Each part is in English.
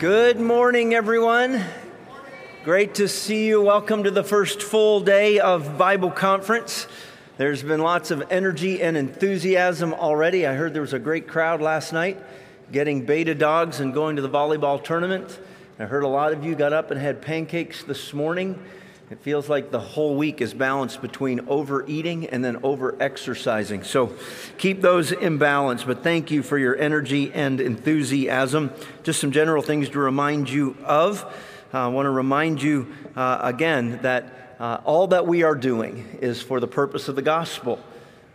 Good morning, everyone. Great to see you. Welcome to the first full day of Bible conference. There's been lots of energy and enthusiasm already. I heard there was a great crowd last night getting beta dogs and going to the volleyball tournament. I heard a lot of you got up and had pancakes this morning. It feels like the whole week is balanced between overeating and then over exercising. So keep those in balance. But thank you for your energy and enthusiasm. Just some general things to remind you of. Uh, I want to remind you uh, again that uh, all that we are doing is for the purpose of the gospel.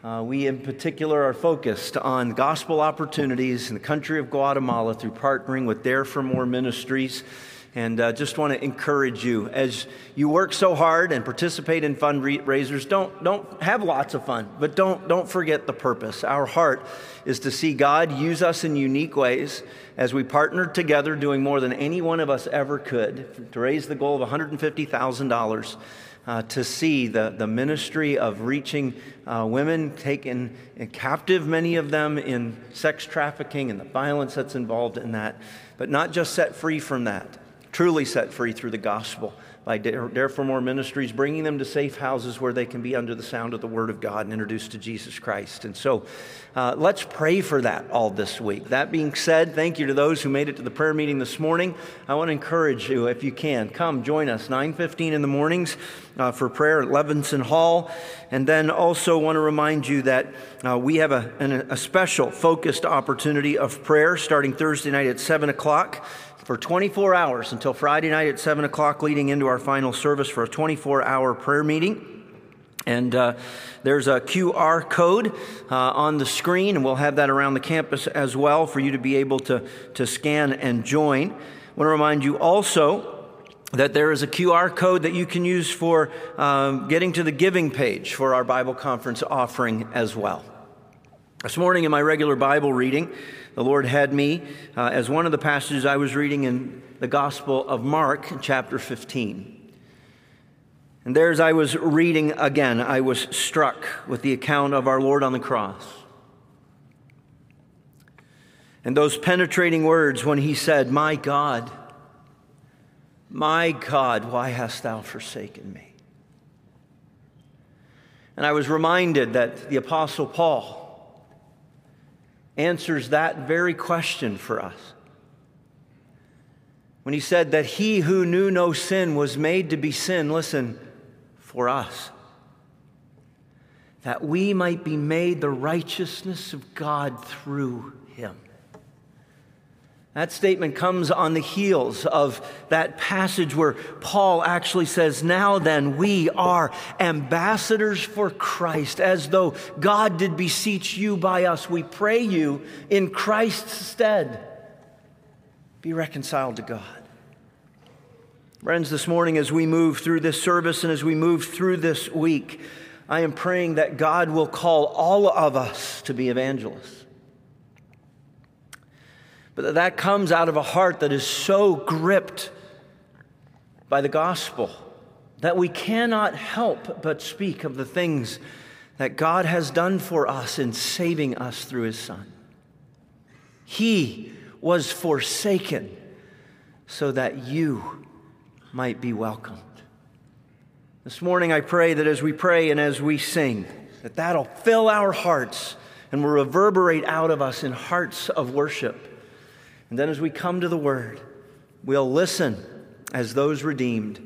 Uh, we, in particular, are focused on gospel opportunities in the country of Guatemala through partnering with Dare for More Ministries. And uh, just want to encourage you as you work so hard and participate in fundraisers, don't, don't have lots of fun, but don't, don't forget the purpose. Our heart is to see God use us in unique ways as we partner together, doing more than any one of us ever could to raise the goal of $150,000. Uh, to see the, the ministry of reaching uh, women taken captive, many of them in sex trafficking and the violence that's involved in that, but not just set free from that truly set free through the gospel by Dare for More Ministries, bringing them to safe houses where they can be under the sound of the Word of God and introduced to Jesus Christ. And so uh, let's pray for that all this week. That being said, thank you to those who made it to the prayer meeting this morning. I want to encourage you, if you can, come join us 9.15 in the mornings uh, for prayer at Levinson Hall. And then also want to remind you that uh, we have a, an, a special focused opportunity of prayer starting Thursday night at 7 o'clock for 24 hours until Friday night at 7 o'clock, leading into our final service for a 24 hour prayer meeting. And uh, there's a QR code uh, on the screen, and we'll have that around the campus as well for you to be able to, to scan and join. I want to remind you also that there is a QR code that you can use for um, getting to the giving page for our Bible conference offering as well. This morning in my regular Bible reading, the Lord had me uh, as one of the passages I was reading in the Gospel of Mark, chapter 15. And there, as I was reading again, I was struck with the account of our Lord on the cross. And those penetrating words when he said, My God, my God, why hast thou forsaken me? And I was reminded that the Apostle Paul, answers that very question for us. When he said that he who knew no sin was made to be sin, listen, for us, that we might be made the righteousness of God through him. That statement comes on the heels of that passage where Paul actually says, Now then, we are ambassadors for Christ, as though God did beseech you by us. We pray you in Christ's stead. Be reconciled to God. Friends, this morning, as we move through this service and as we move through this week, I am praying that God will call all of us to be evangelists but that comes out of a heart that is so gripped by the gospel that we cannot help but speak of the things that God has done for us in saving us through his Son. He was forsaken so that you might be welcomed. This morning, I pray that as we pray and as we sing, that that'll fill our hearts and will reverberate out of us in hearts of worship and then as we come to the word, we'll listen as those redeemed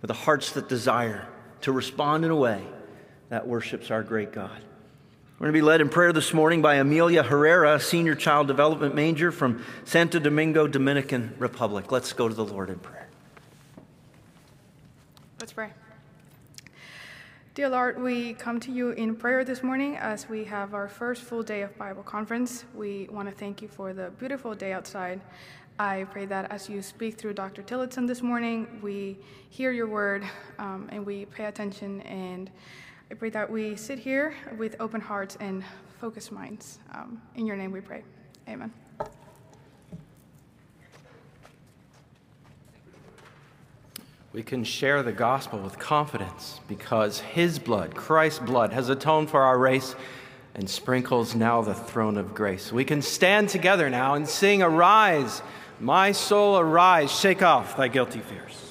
with the hearts that desire to respond in a way that worships our great God. We're going to be led in prayer this morning by Amelia Herrera, Senior Child Development Major from Santo Domingo, Dominican Republic. Let's go to the Lord in prayer. Let's pray. Dear Lord, we come to you in prayer this morning as we have our first full day of Bible conference. We want to thank you for the beautiful day outside. I pray that as you speak through Dr. Tillotson this morning, we hear your word um, and we pay attention. And I pray that we sit here with open hearts and focused minds. Um, in your name we pray. Amen. We can share the gospel with confidence because his blood, Christ's blood, has atoned for our race and sprinkles now the throne of grace. We can stand together now and sing, Arise, My soul, arise, shake off thy guilty fears.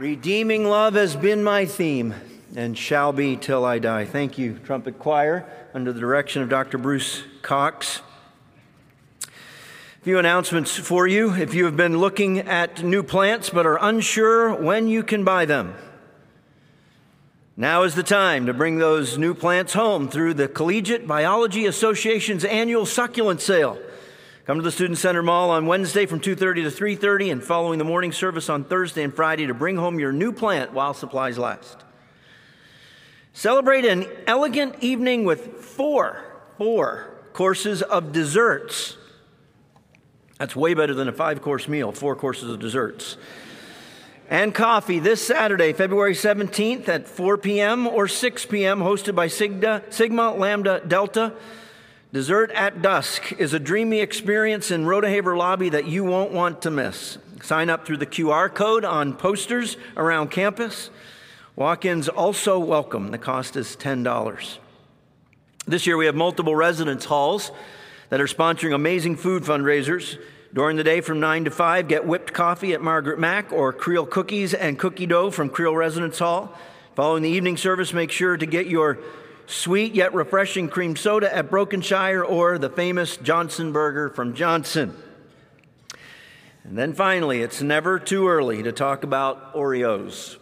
Redeeming love has been my theme and shall be till I die. Thank you, trumpet choir, under the direction of Dr. Bruce Cox. A few announcements for you. If you have been looking at new plants but are unsure when you can buy them, now is the time to bring those new plants home through the Collegiate Biology Association's annual succulent sale. Come to the Student Center Mall on Wednesday from 2:30 to 3:30 and following the morning service on Thursday and Friday to bring home your new plant while supplies last. Celebrate an elegant evening with four, four courses of desserts. That's way better than a five course meal, four courses of desserts. And coffee this Saturday, February 17th at 4 p.m. or 6 p.m., hosted by Sigma, Sigma Lambda Delta. Dessert at Dusk is a dreamy experience in Rodeheaver lobby that you won't want to miss. Sign up through the QR code on posters around campus. Walk ins also welcome. The cost is $10. This year we have multiple residence halls that are sponsoring amazing food fundraisers. During the day from 9 to 5, get whipped coffee at Margaret Mack or Creole cookies and cookie dough from Creole Residence Hall. Following the evening service, make sure to get your sweet yet refreshing cream soda at Brokenshire or the famous Johnson burger from Johnson. And then finally, it's never too early to talk about Oreos.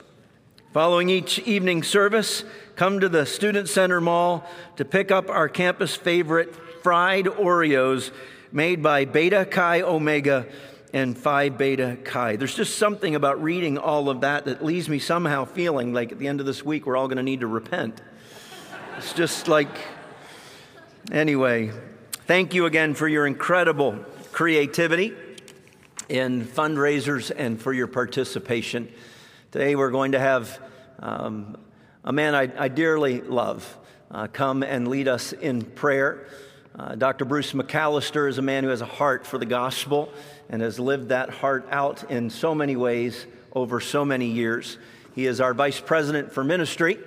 Following each evening service, come to the Student Center Mall to pick up our campus favorite fried Oreos made by Beta Chi Omega and Phi Beta Chi. There's just something about reading all of that that leaves me somehow feeling like at the end of this week we're all going to need to repent. It's just like, anyway, thank you again for your incredible creativity in fundraisers and for your participation. Today we're going to have um, a man I, I dearly love uh, come and lead us in prayer. Uh, Dr. Bruce McAllister is a man who has a heart for the gospel and has lived that heart out in so many ways over so many years. He is our vice president for ministry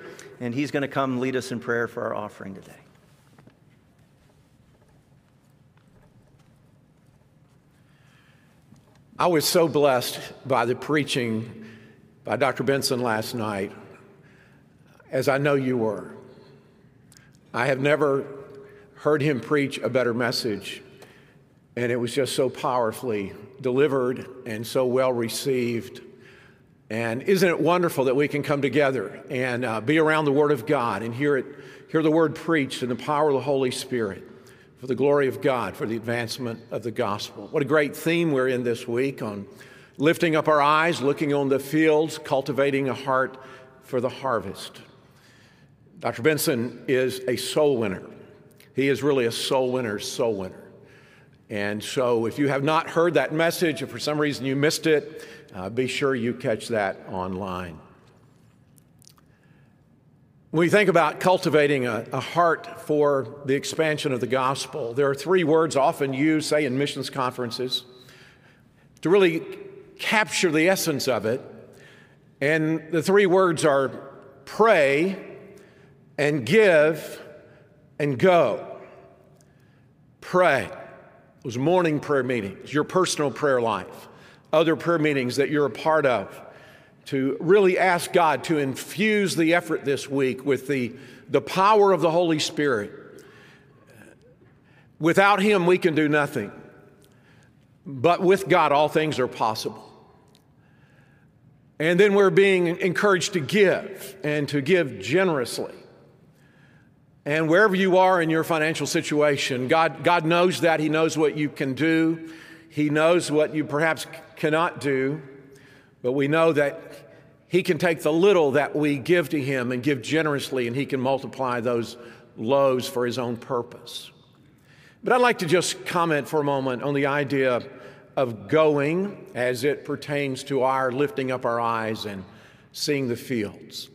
and he's going to come lead us in prayer for our offering today. I was so blessed by the preaching by Dr. Benson last night, as I know you were. I have never heard him preach a better message, and it was just so powerfully delivered and so well received. And isn't it wonderful that we can come together and uh, be around the Word of God and hear it, hear the Word preached in the power of the Holy Spirit for the glory of God, for the advancement of the gospel? What a great theme we're in this week on lifting up our eyes, looking on the fields, cultivating a heart for the harvest. Dr. Benson is a soul winner. He is really a soul winner, soul winner. And so, if you have not heard that message, if for some reason you missed it, uh, be sure you catch that online. When we think about cultivating a, a, heart for the expansion of the gospel, there are three words often used, say, in missions conferences, to really capture the essence of it. And the three words are pray and give and go. Pray. It was morning prayer meetings, your personal prayer life other prayer meetings that you're a part of to really ask God to infuse the effort this week with the, the power of the Holy Spirit. Without Him, we can do nothing. But with God, all things are possible. And then we're being encouraged to give and to give generously. And wherever you are in your financial situation, God, God knows that. He knows what you can do. He knows what you perhaps cannot do, but we know that He can take the little that we give to Him and give generously, and He can multiply those loaves for His own purpose. But I'd like to just comment for a moment on the idea of going as it pertains to our lifting up our eyes and seeing the fields.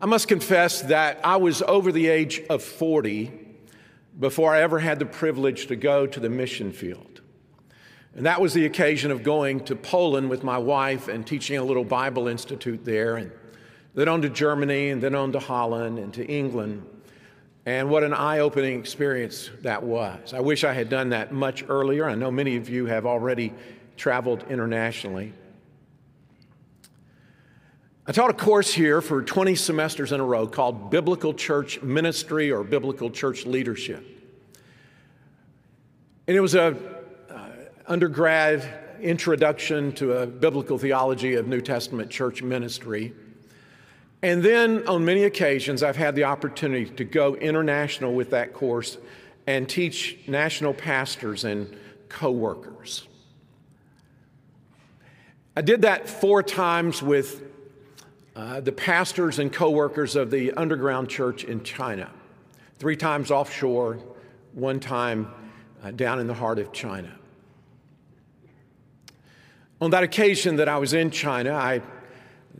I must confess that I was over the age of 40 before I ever had the privilege to go to the mission field. And that was the occasion of going to Poland with my wife and teaching a little Bible institute there, and then on to Germany, and then on to Holland and to England. And what an eye opening experience that was. I wish I had done that much earlier. I know many of you have already traveled internationally. I taught a course here for 20 semesters in a row called Biblical Church Ministry or Biblical Church Leadership. And it was a undergrad introduction to a biblical theology of New Testament church ministry. And then on many occasions, I've had the opportunity to go international with that course and teach national pastors and co workers. I did that four times with uh, the pastors and co workers of the underground church in China, three times offshore, one time uh, down in the heart of China. On that occasion that I was in China, I,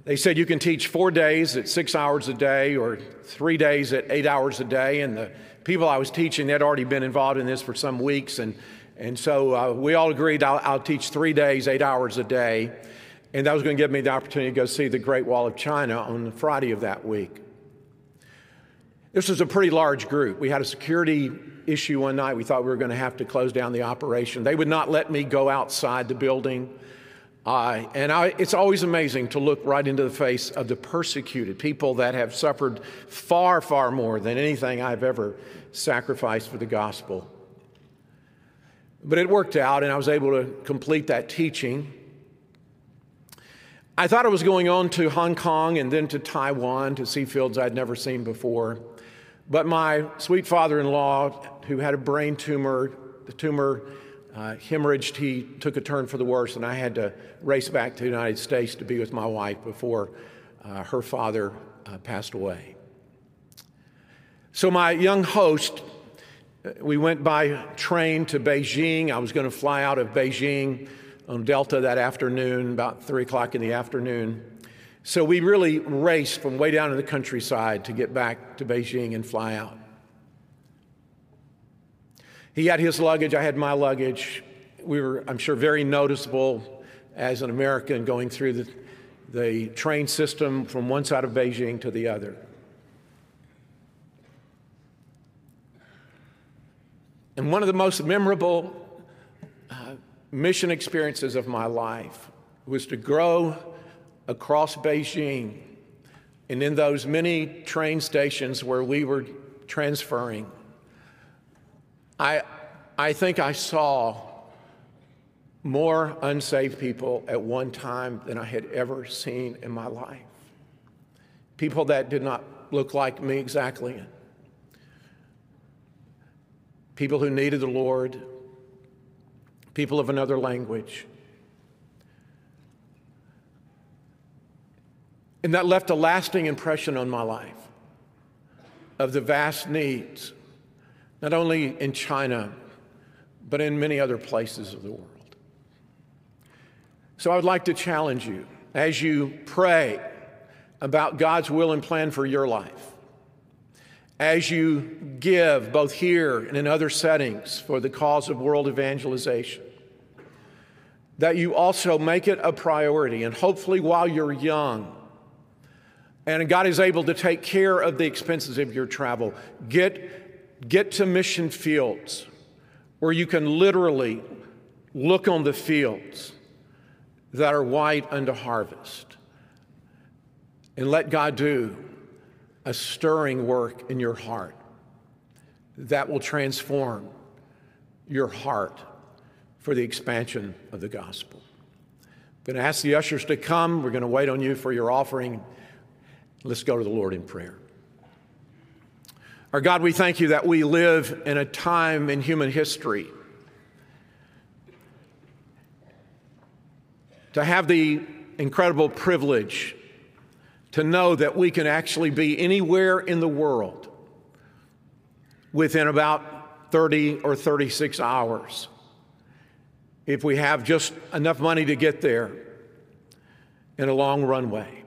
they said you can teach four days at six hours a day or three days at eight hours a day. And the people I was teaching had already been involved in this for some weeks. And, and so uh, we all agreed I'll, I'll teach three days, eight hours a day. And that was going to give me the opportunity to go see the Great Wall of China on the Friday of that week. This was a pretty large group. We had a security issue one night. We thought we were going to have to close down the operation. They would not let me go outside the building. And I, it's always amazing to look right into the face of the persecuted, people that have suffered far, far more than anything I've ever sacrificed for the gospel. But it worked out, and I was able to complete that teaching. I thought I was going on to Hong Kong and then to Taiwan to see fields I'd never seen before. But my sweet father in law, who had a brain tumor, the tumor uh, hemorrhaged, he took a turn for the worse, and I had to race back to the United States to be with my wife before uh, her father uh, passed away. So, my young host, uh, we went by train to Beijing. I was going to fly out of Beijing on Delta that afternoon, about 3 o'clock in the afternoon. So, we really raced from way down in the countryside to get back to Beijing and fly out. He had his luggage, I had my luggage. We were, I'm sure, very noticeable as an American going through the, the train system from one side of Beijing to the other. And one of the most memorable uh, mission experiences of my life was to grow across Beijing and in those many train stations where we were transferring I, I think I saw more unsaved people at one time than I had ever seen in my life. People that did not look like me exactly. People who needed the Lord. People of another language. And that left a lasting impression on my life of the vast needs not only in China, but in many other places of the world. So I would like to challenge you as you pray about God's will and plan for your life, as you give both here and in other settings for the cause of world evangelization, that you also make it a priority. And hopefully, while you're young, and God is able to take care of the expenses of your travel, get get to mission fields where you can literally look on the fields that are white unto harvest and let God do a stirring work in your heart that will transform your heart for the expansion of the gospel. I'm going to ask the ushers to come. We're going to wait on you for your offering. Let's go to the Lord in prayer. Our God, we thank you that we live in a time in human history to have the incredible privilege to know that we can actually be anywhere in the world within about 30 or 36 hours if we have just enough money to get there in a long runway.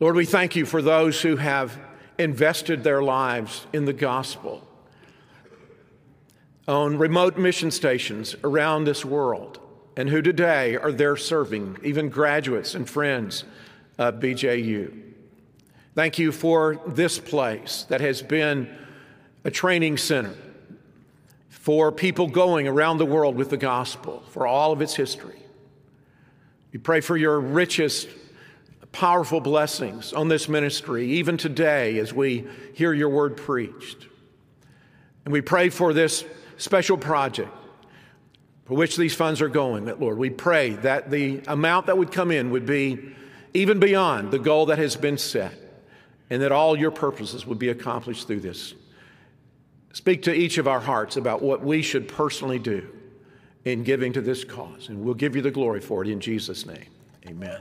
Lord, we thank you for those who have invested their lives in the gospel on remote mission stations around this world and who today are there serving, even graduates and friends of BJU. Thank you for this place that has been a training center for people going around the world with the gospel for all of its history. We pray for your richest powerful blessings on this ministry, even today as we hear your word preached. And we pray for this special project for which these funds are going, that Lord, we pray that the amount that would come in would be even beyond the goal that has been set, and that all your purposes would be accomplished through this. Speak to each of our hearts about what we should personally do in giving to this cause, and we'll give you the glory for it in Jesus' name. Amen.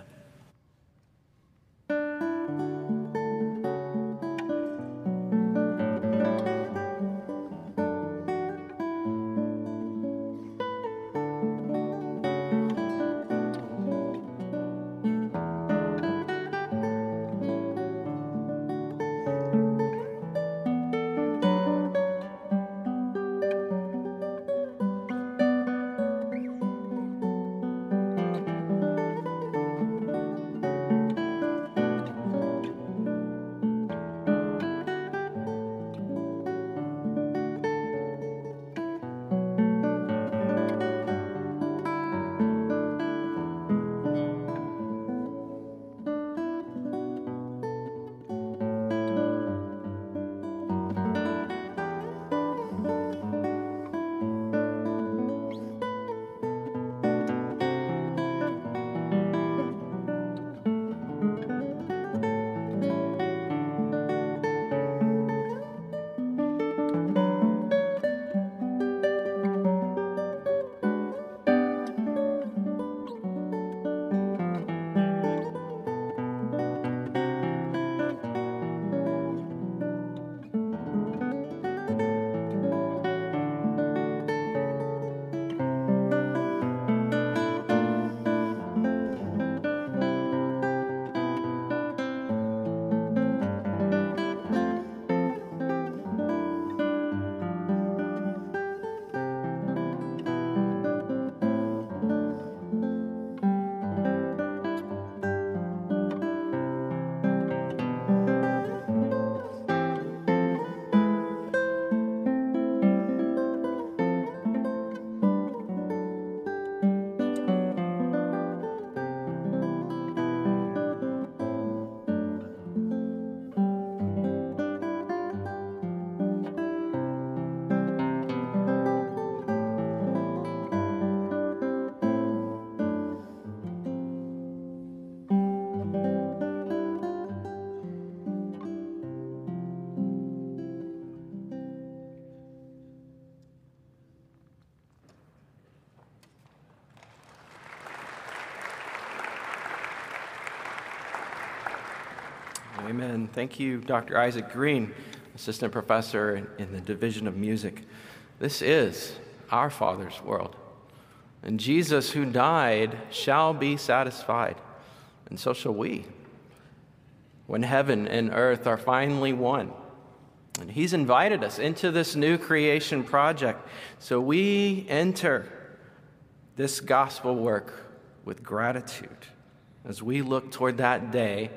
Amen. Thank you, Dr. Isaac Green, assistant professor in the Division of Music. This is our Father's world. And Jesus, who died, shall be satisfied, and so shall we. When heaven and earth are finally one. And He's invited us into this new creation project. So we enter this gospel work with gratitude as we look toward that day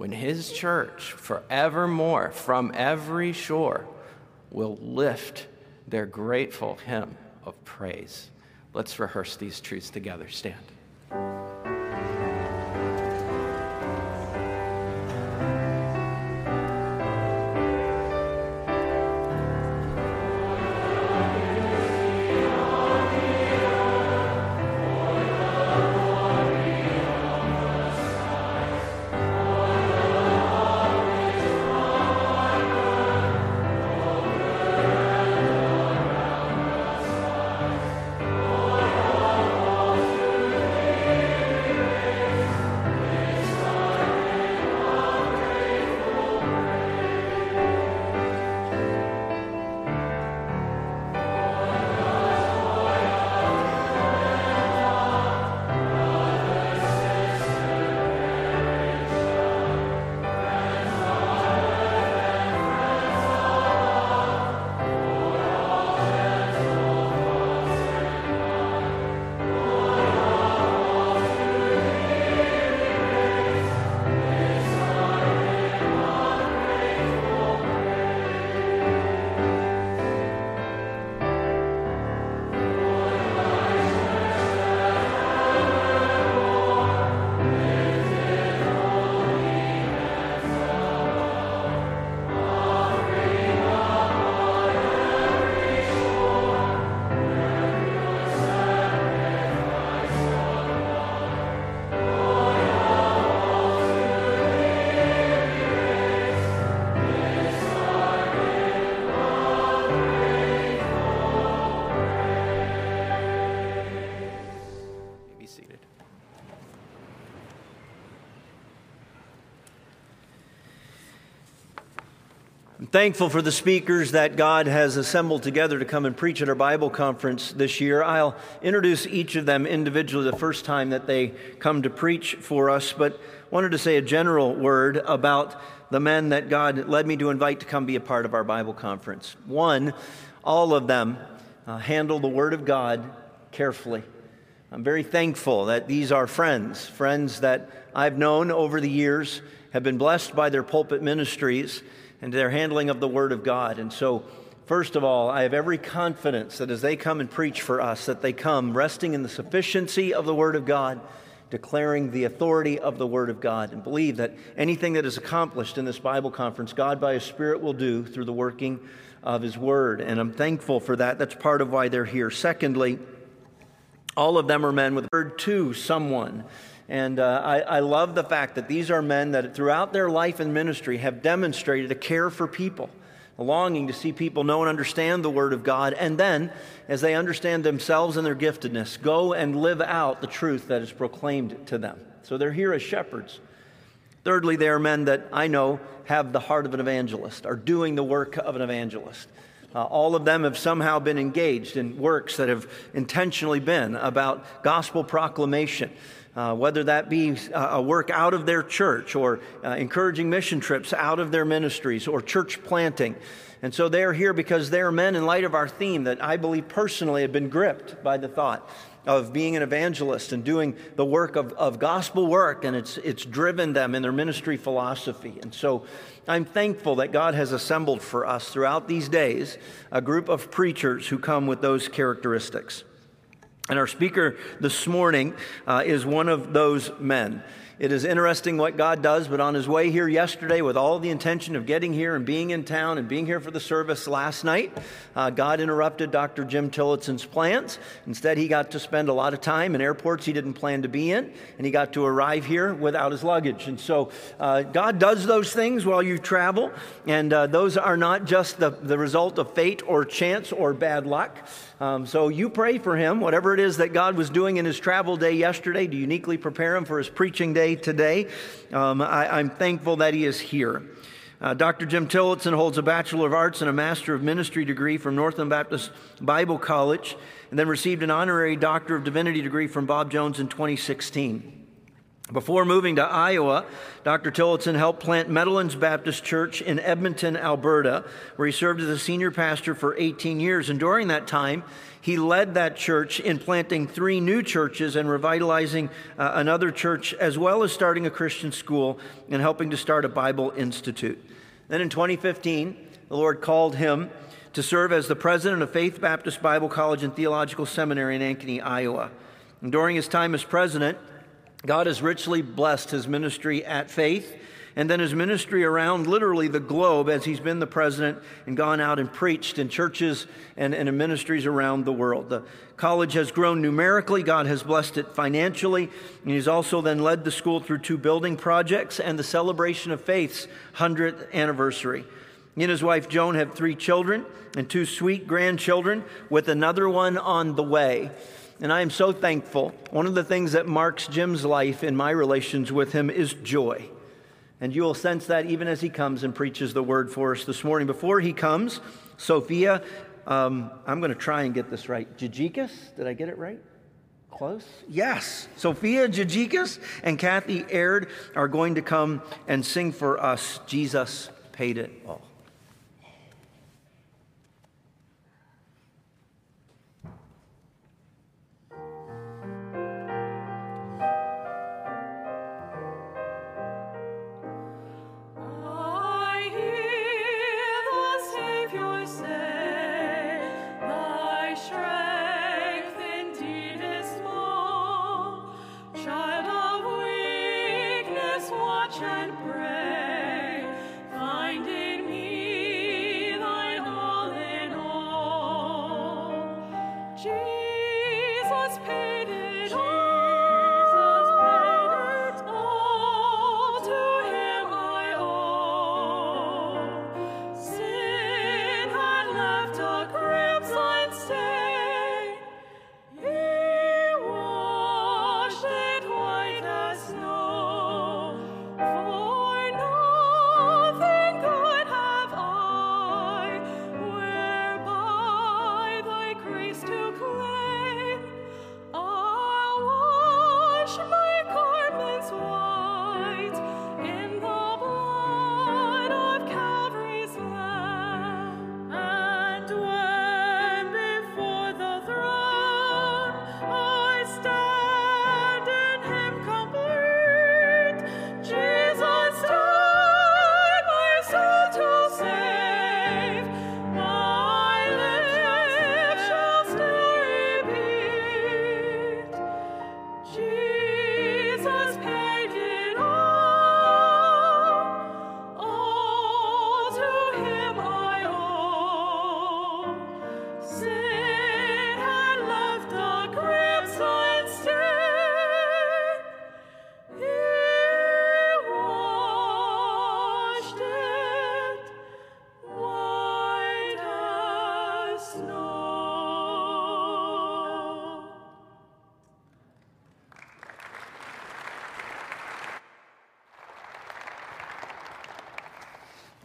when his church forevermore from every shore will lift their grateful hymn of praise. Let's rehearse these truths together. Stand. Thankful for the speakers that God has assembled together to come and preach at our Bible conference this year. I'll introduce each of them individually the first time that they come to preach for us, but wanted to say a general word about the men that God led me to invite to come be a part of our Bible conference. One, all of them uh, handle the Word of God carefully. I'm very thankful that these are friends, friends that I've known over the years, have been blessed by their pulpit ministries and their handling of the Word of God. And so, first of all, I have every confidence that as they come and preach for us, that they come resting in the sufficiency of the Word of God, declaring the authority of the Word of God, and believe that anything that is accomplished in this Bible conference, God by His Spirit will do through the working of His Word. And I'm thankful for that. That's part of why they're here. Secondly, all of them are men with word to someone. And uh, I, I love the fact that these are men that throughout their life and ministry have demonstrated a care for people, a longing to see people know and understand the Word of God, and then, as they understand themselves and their giftedness, go and live out the truth that is proclaimed to them. So they're here as shepherds. Thirdly, they are men that I know have the heart of an evangelist, are doing the work of an evangelist. Uh, all of them have somehow been engaged in works that have intentionally been about gospel proclamation. Uh, whether that be uh, a work out of their church or uh, encouraging mission trips out of their ministries or church planting. And so they're here because they're men, in light of our theme, that I believe personally have been gripped by the thought of being an evangelist and doing the work of, of gospel work, and it's, it's driven them in their ministry philosophy. And so I'm thankful that God has assembled for us throughout these days a group of preachers who come with those characteristics. And our speaker this morning uh, is one of those men. It is interesting what God does, but on his way here yesterday, with all the intention of getting here and being in town and being here for the service last night, uh, God interrupted Dr. Jim Tillotson's plans. Instead, he got to spend a lot of time in airports he didn't plan to be in, and he got to arrive here without his luggage. And so, uh, God does those things while you travel, and uh, those are not just the, the result of fate or chance or bad luck. Um, so you pray for him, whatever it is that God was doing in his travel day yesterday to uniquely prepare him for his preaching day today. Um, I, am thankful that he is here. Uh, Dr. Jim Tillotson holds a Bachelor of Arts and a Master of Ministry degree from Northland Baptist Bible College, and then received an honorary Doctor of Divinity degree from Bob Jones in 2016. Before moving to Iowa, Dr. Tillotson helped plant Meadowlands Baptist Church in Edmonton, Alberta, where he served as a senior pastor for 18 years. And during that time, he led that church in planting three new churches and revitalizing uh, another church, as well as starting a Christian school and helping to start a Bible Institute. Then in 2015, the Lord called him to serve as the president of Faith Baptist Bible College and Theological Seminary in Ankeny, Iowa. And during his time as president, God has richly blessed his ministry at Faith and then his ministry around literally the globe as he's been the president and gone out and preached in churches and, and in ministries around the world. The college has grown numerically, God has blessed it financially, and he's also then led the school through two building projects and the celebration of faith's 100th anniversary. He and his wife Joan have three children and two sweet grandchildren, with another one on the way and I am so thankful. One of the things that marks Jim's life in my relations with him is joy. And you will sense that even as he comes and preaches the word for us this morning. Before he comes, Sophia, um, I'm going to try and get this right. Jajikas, did I get it right? Close? Yes. Sophia Jajikas and Kathy Aird are going to come and sing for us. Jesus paid it all.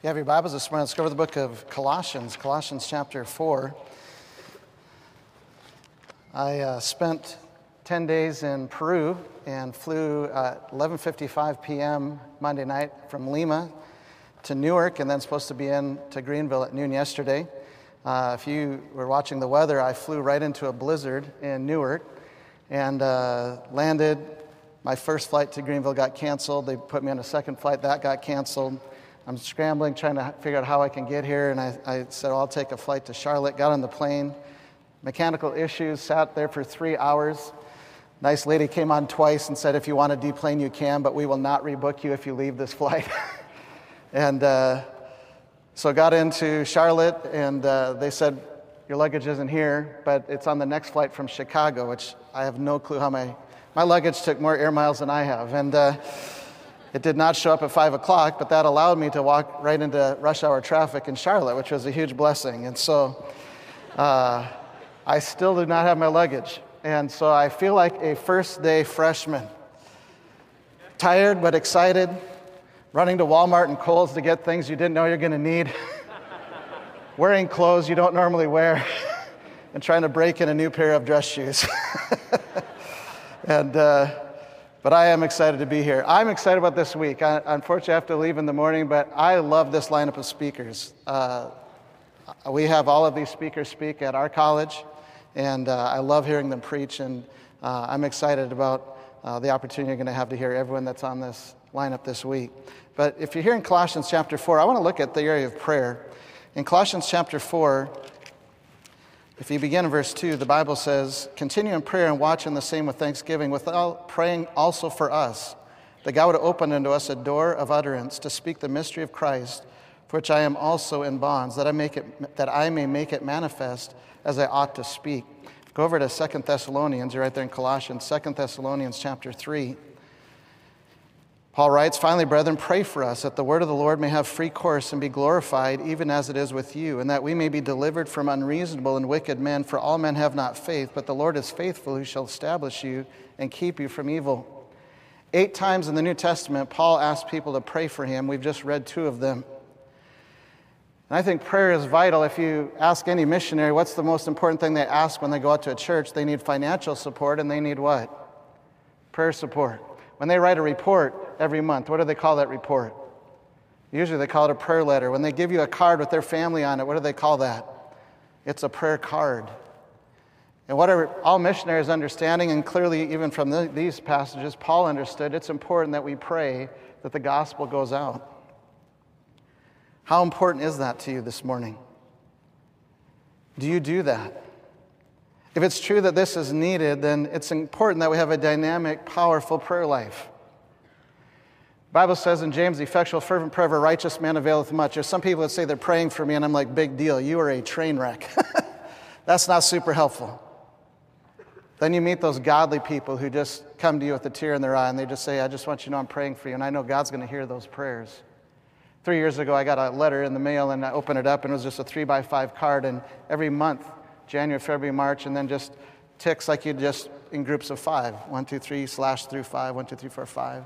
You have your Bibles this morning, let's go over the book of Colossians, Colossians chapter 4. I uh, spent 10 days in Peru and flew at 11:55 p.m. Monday night from Lima to Newark, and then supposed to be in to Greenville at noon yesterday. Uh, if you were watching the weather, I flew right into a blizzard in Newark and uh, landed. My first flight to Greenville got canceled. They put me on a second flight that got canceled. I'm scrambling, trying to figure out how I can get here. And I, I said, well, I'll take a flight to Charlotte. Got on the plane. Mechanical issues, sat there for three hours. Nice lady came on twice and said, if you want to deplane, you can, but we will not rebook you if you leave this flight. and uh, so got into Charlotte, and uh, they said, your luggage isn't here, but it's on the next flight from Chicago, which I have no clue how my, my luggage took more air miles than I have. And uh, it did not show up at 5 o'clock, but that allowed me to walk right into rush hour traffic in Charlotte, which was a huge blessing. And so uh, I still do not have my luggage. And so I feel like a first day freshman. Tired but excited, running to Walmart and Kohl's to get things you didn't know you're going to need, wearing clothes you don't normally wear, and trying to break in a new pair of dress shoes. and uh, but I am excited to be here. I'm excited about this week. I, unfortunately, I have to leave in the morning, but I love this lineup of speakers. Uh, we have all of these speakers speak at our college, and uh, I love hearing them preach, and uh, I'm excited about uh, the opportunity you're going to have to hear everyone that's on this lineup this week. But if you're here in Colossians chapter 4, I want to look at the area of prayer. In Colossians chapter 4, if you begin in verse 2, the Bible says, Continue in prayer and watch in the same with thanksgiving, without praying also for us, that God would open unto us a door of utterance to speak the mystery of Christ, for which I am also in bonds, that I, make it, that I may make it manifest as I ought to speak. Go over to Second Thessalonians, you're right there in Colossians, Second Thessalonians chapter 3. Paul writes, Finally, brethren, pray for us that the word of the Lord may have free course and be glorified, even as it is with you, and that we may be delivered from unreasonable and wicked men. For all men have not faith, but the Lord is faithful, who shall establish you and keep you from evil. Eight times in the New Testament, Paul asked people to pray for him. We've just read two of them. And I think prayer is vital. If you ask any missionary, what's the most important thing they ask when they go out to a church? They need financial support, and they need what? Prayer support. When they write a report every month, what do they call that report? Usually they call it a prayer letter. When they give you a card with their family on it, what do they call that? It's a prayer card. And what are all missionaries understanding, and clearly even from the, these passages, Paul understood it's important that we pray that the gospel goes out. How important is that to you this morning? Do you do that? If it's true that this is needed, then it's important that we have a dynamic, powerful prayer life. Bible says in James, the effectual, fervent prayer of a righteous man availeth much. There's some people that say they're praying for me, and I'm like, big deal. You are a train wreck. That's not super helpful. Then you meet those godly people who just come to you with a tear in their eye, and they just say, I just want you to know I'm praying for you, and I know God's going to hear those prayers. Three years ago, I got a letter in the mail, and I opened it up, and it was just a three by five card, and every month, January, February, March, and then just ticks like you just in groups of five. One, two, three, slash through five. One, two, three, four, five.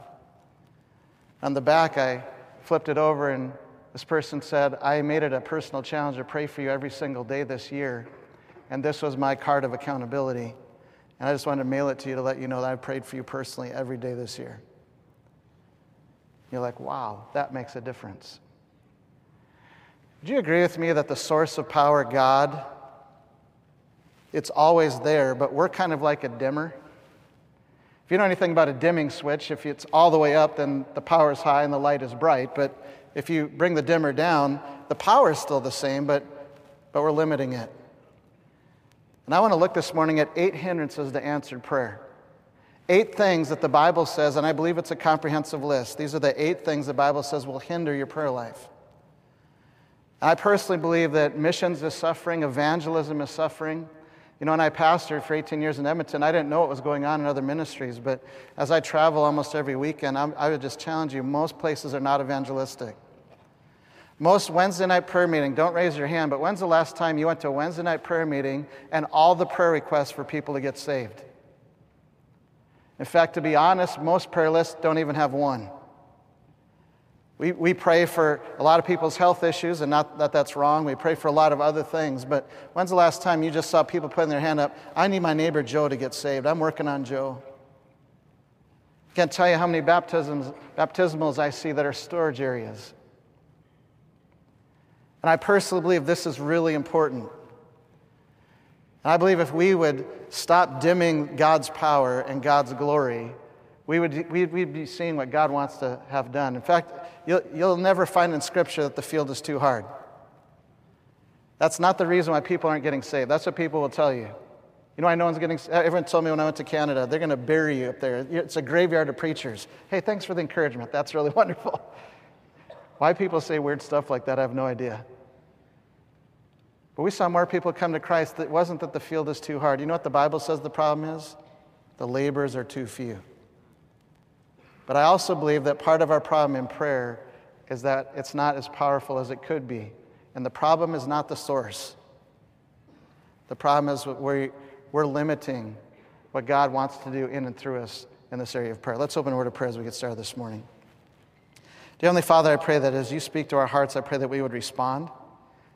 On the back, I flipped it over, and this person said, I made it a personal challenge to pray for you every single day this year. And this was my card of accountability. And I just wanted to mail it to you to let you know that I prayed for you personally every day this year. You're like, wow, that makes a difference. Do you agree with me that the source of power, God, it's always there, but we're kind of like a dimmer. If you know anything about a dimming switch, if it's all the way up, then the power is high and the light is bright. But if you bring the dimmer down, the power is still the same, but, but we're limiting it. And I want to look this morning at eight hindrances to answered prayer. Eight things that the Bible says, and I believe it's a comprehensive list. These are the eight things the Bible says will hinder your prayer life. I personally believe that missions is suffering, evangelism is suffering, you know, when I pastored for 18 years in Edmonton, I didn't know what was going on in other ministries, but as I travel almost every weekend, I'm, i would just challenge you most places are not evangelistic. Most Wednesday night prayer meeting, don't raise your hand, but when's the last time you went to a Wednesday night prayer meeting and all the prayer requests for people to get saved? In fact, to be honest, most prayer lists don't even have one. We, we pray for a lot of people's health issues, and not that that's wrong. We pray for a lot of other things. But when's the last time you just saw people putting their hand up? I need my neighbor Joe to get saved. I'm working on Joe. Can't tell you how many baptisms, baptismals I see that are storage areas. And I personally believe this is really important. And I believe if we would stop dimming God's power and God's glory, we would we'd, we'd be seeing what God wants to have done. In fact, you'll, you'll never find in Scripture that the field is too hard. That's not the reason why people aren't getting saved. That's what people will tell you. You know why no one's getting uh, Everyone told me when I went to Canada, they're going to bury you up there. It's a graveyard of preachers. Hey, thanks for the encouragement. That's really wonderful. Why people say weird stuff like that, I have no idea. But we saw more people come to Christ. It wasn't that the field is too hard. You know what the Bible says the problem is? The laborers are too few. But I also believe that part of our problem in prayer is that it's not as powerful as it could be. And the problem is not the source. The problem is we're, we're limiting what God wants to do in and through us in this area of prayer. Let's open a word of prayer as we get started this morning. Dear Heavenly Father, I pray that as you speak to our hearts, I pray that we would respond.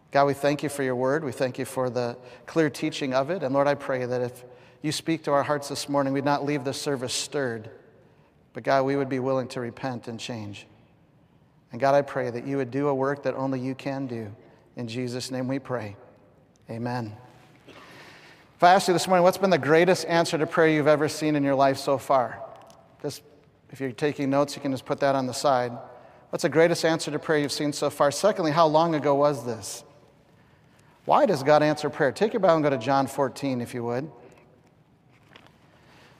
God, we thank you for your word. We thank you for the clear teaching of it. And Lord, I pray that if you speak to our hearts this morning, we'd not leave the service stirred but God, we would be willing to repent and change. And God, I pray that you would do a work that only you can do. In Jesus' name we pray. Amen. If I ask you this morning, what's been the greatest answer to prayer you've ever seen in your life so far? Just if you're taking notes, you can just put that on the side. What's the greatest answer to prayer you've seen so far? Secondly, how long ago was this? Why does God answer prayer? Take your Bible and go to John 14, if you would.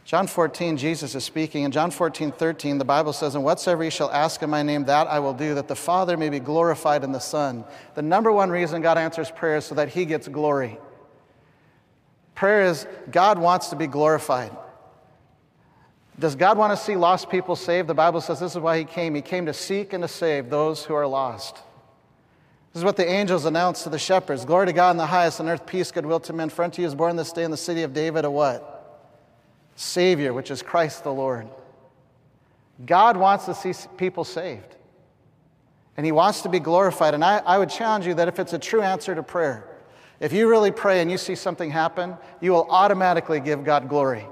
John 14, Jesus is speaking. In John 14, 13, the Bible says, And whatsoever ye shall ask in my name, that I will do, that the Father may be glorified in the Son. The number one reason God answers prayer is so that he gets glory. Prayer is God wants to be glorified. Does God want to see lost people saved? The Bible says this is why he came. He came to seek and to save those who are lost. This is what the angels announced to the shepherds Glory to God in the highest, and on earth peace, goodwill to men. For unto you is born this day in the city of David a what? Savior, which is Christ the Lord. God wants to see people saved, and He wants to be glorified. And I, I would challenge you that if it's a true answer to prayer, if you really pray and you see something happen, you will automatically give God glory.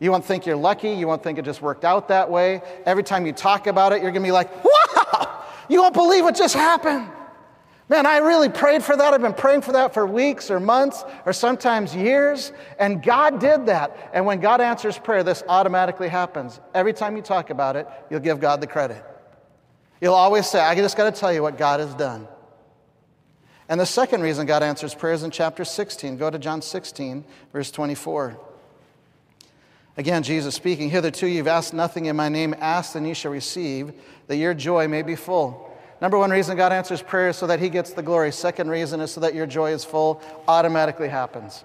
You won't think you're lucky. You won't think it just worked out that way. Every time you talk about it, you're going to be like, wow, you won't believe what just happened. Man, I really prayed for that. I've been praying for that for weeks or months or sometimes years. And God did that. And when God answers prayer, this automatically happens. Every time you talk about it, you'll give God the credit. You'll always say, I just got to tell you what God has done. And the second reason God answers prayer is in chapter 16. Go to John 16, verse 24. Again, Jesus speaking, Hitherto you've asked nothing in my name, ask and you shall receive, that your joy may be full. Number one reason God answers prayer is so that He gets the glory. Second reason is so that your joy is full, automatically happens.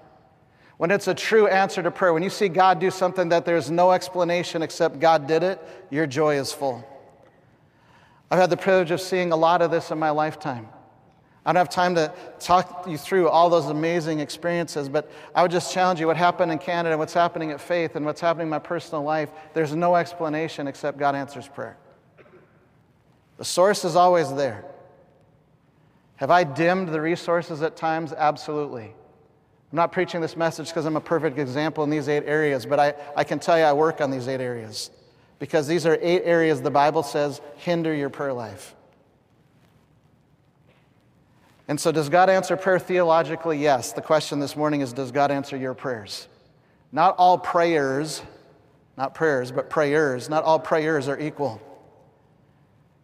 When it's a true answer to prayer, when you see God do something that there's no explanation except God did it, your joy is full. I've had the privilege of seeing a lot of this in my lifetime. I don't have time to talk you through all those amazing experiences, but I would just challenge you what happened in Canada, what's happening at Faith, and what's happening in my personal life. There's no explanation except God answers prayer. The source is always there. Have I dimmed the resources at times? Absolutely. I'm not preaching this message because I'm a perfect example in these eight areas, but I, I can tell you I work on these eight areas because these are eight areas the Bible says hinder your prayer life. And so, does God answer prayer theologically? Yes. The question this morning is Does God answer your prayers? Not all prayers, not prayers, but prayers, not all prayers are equal.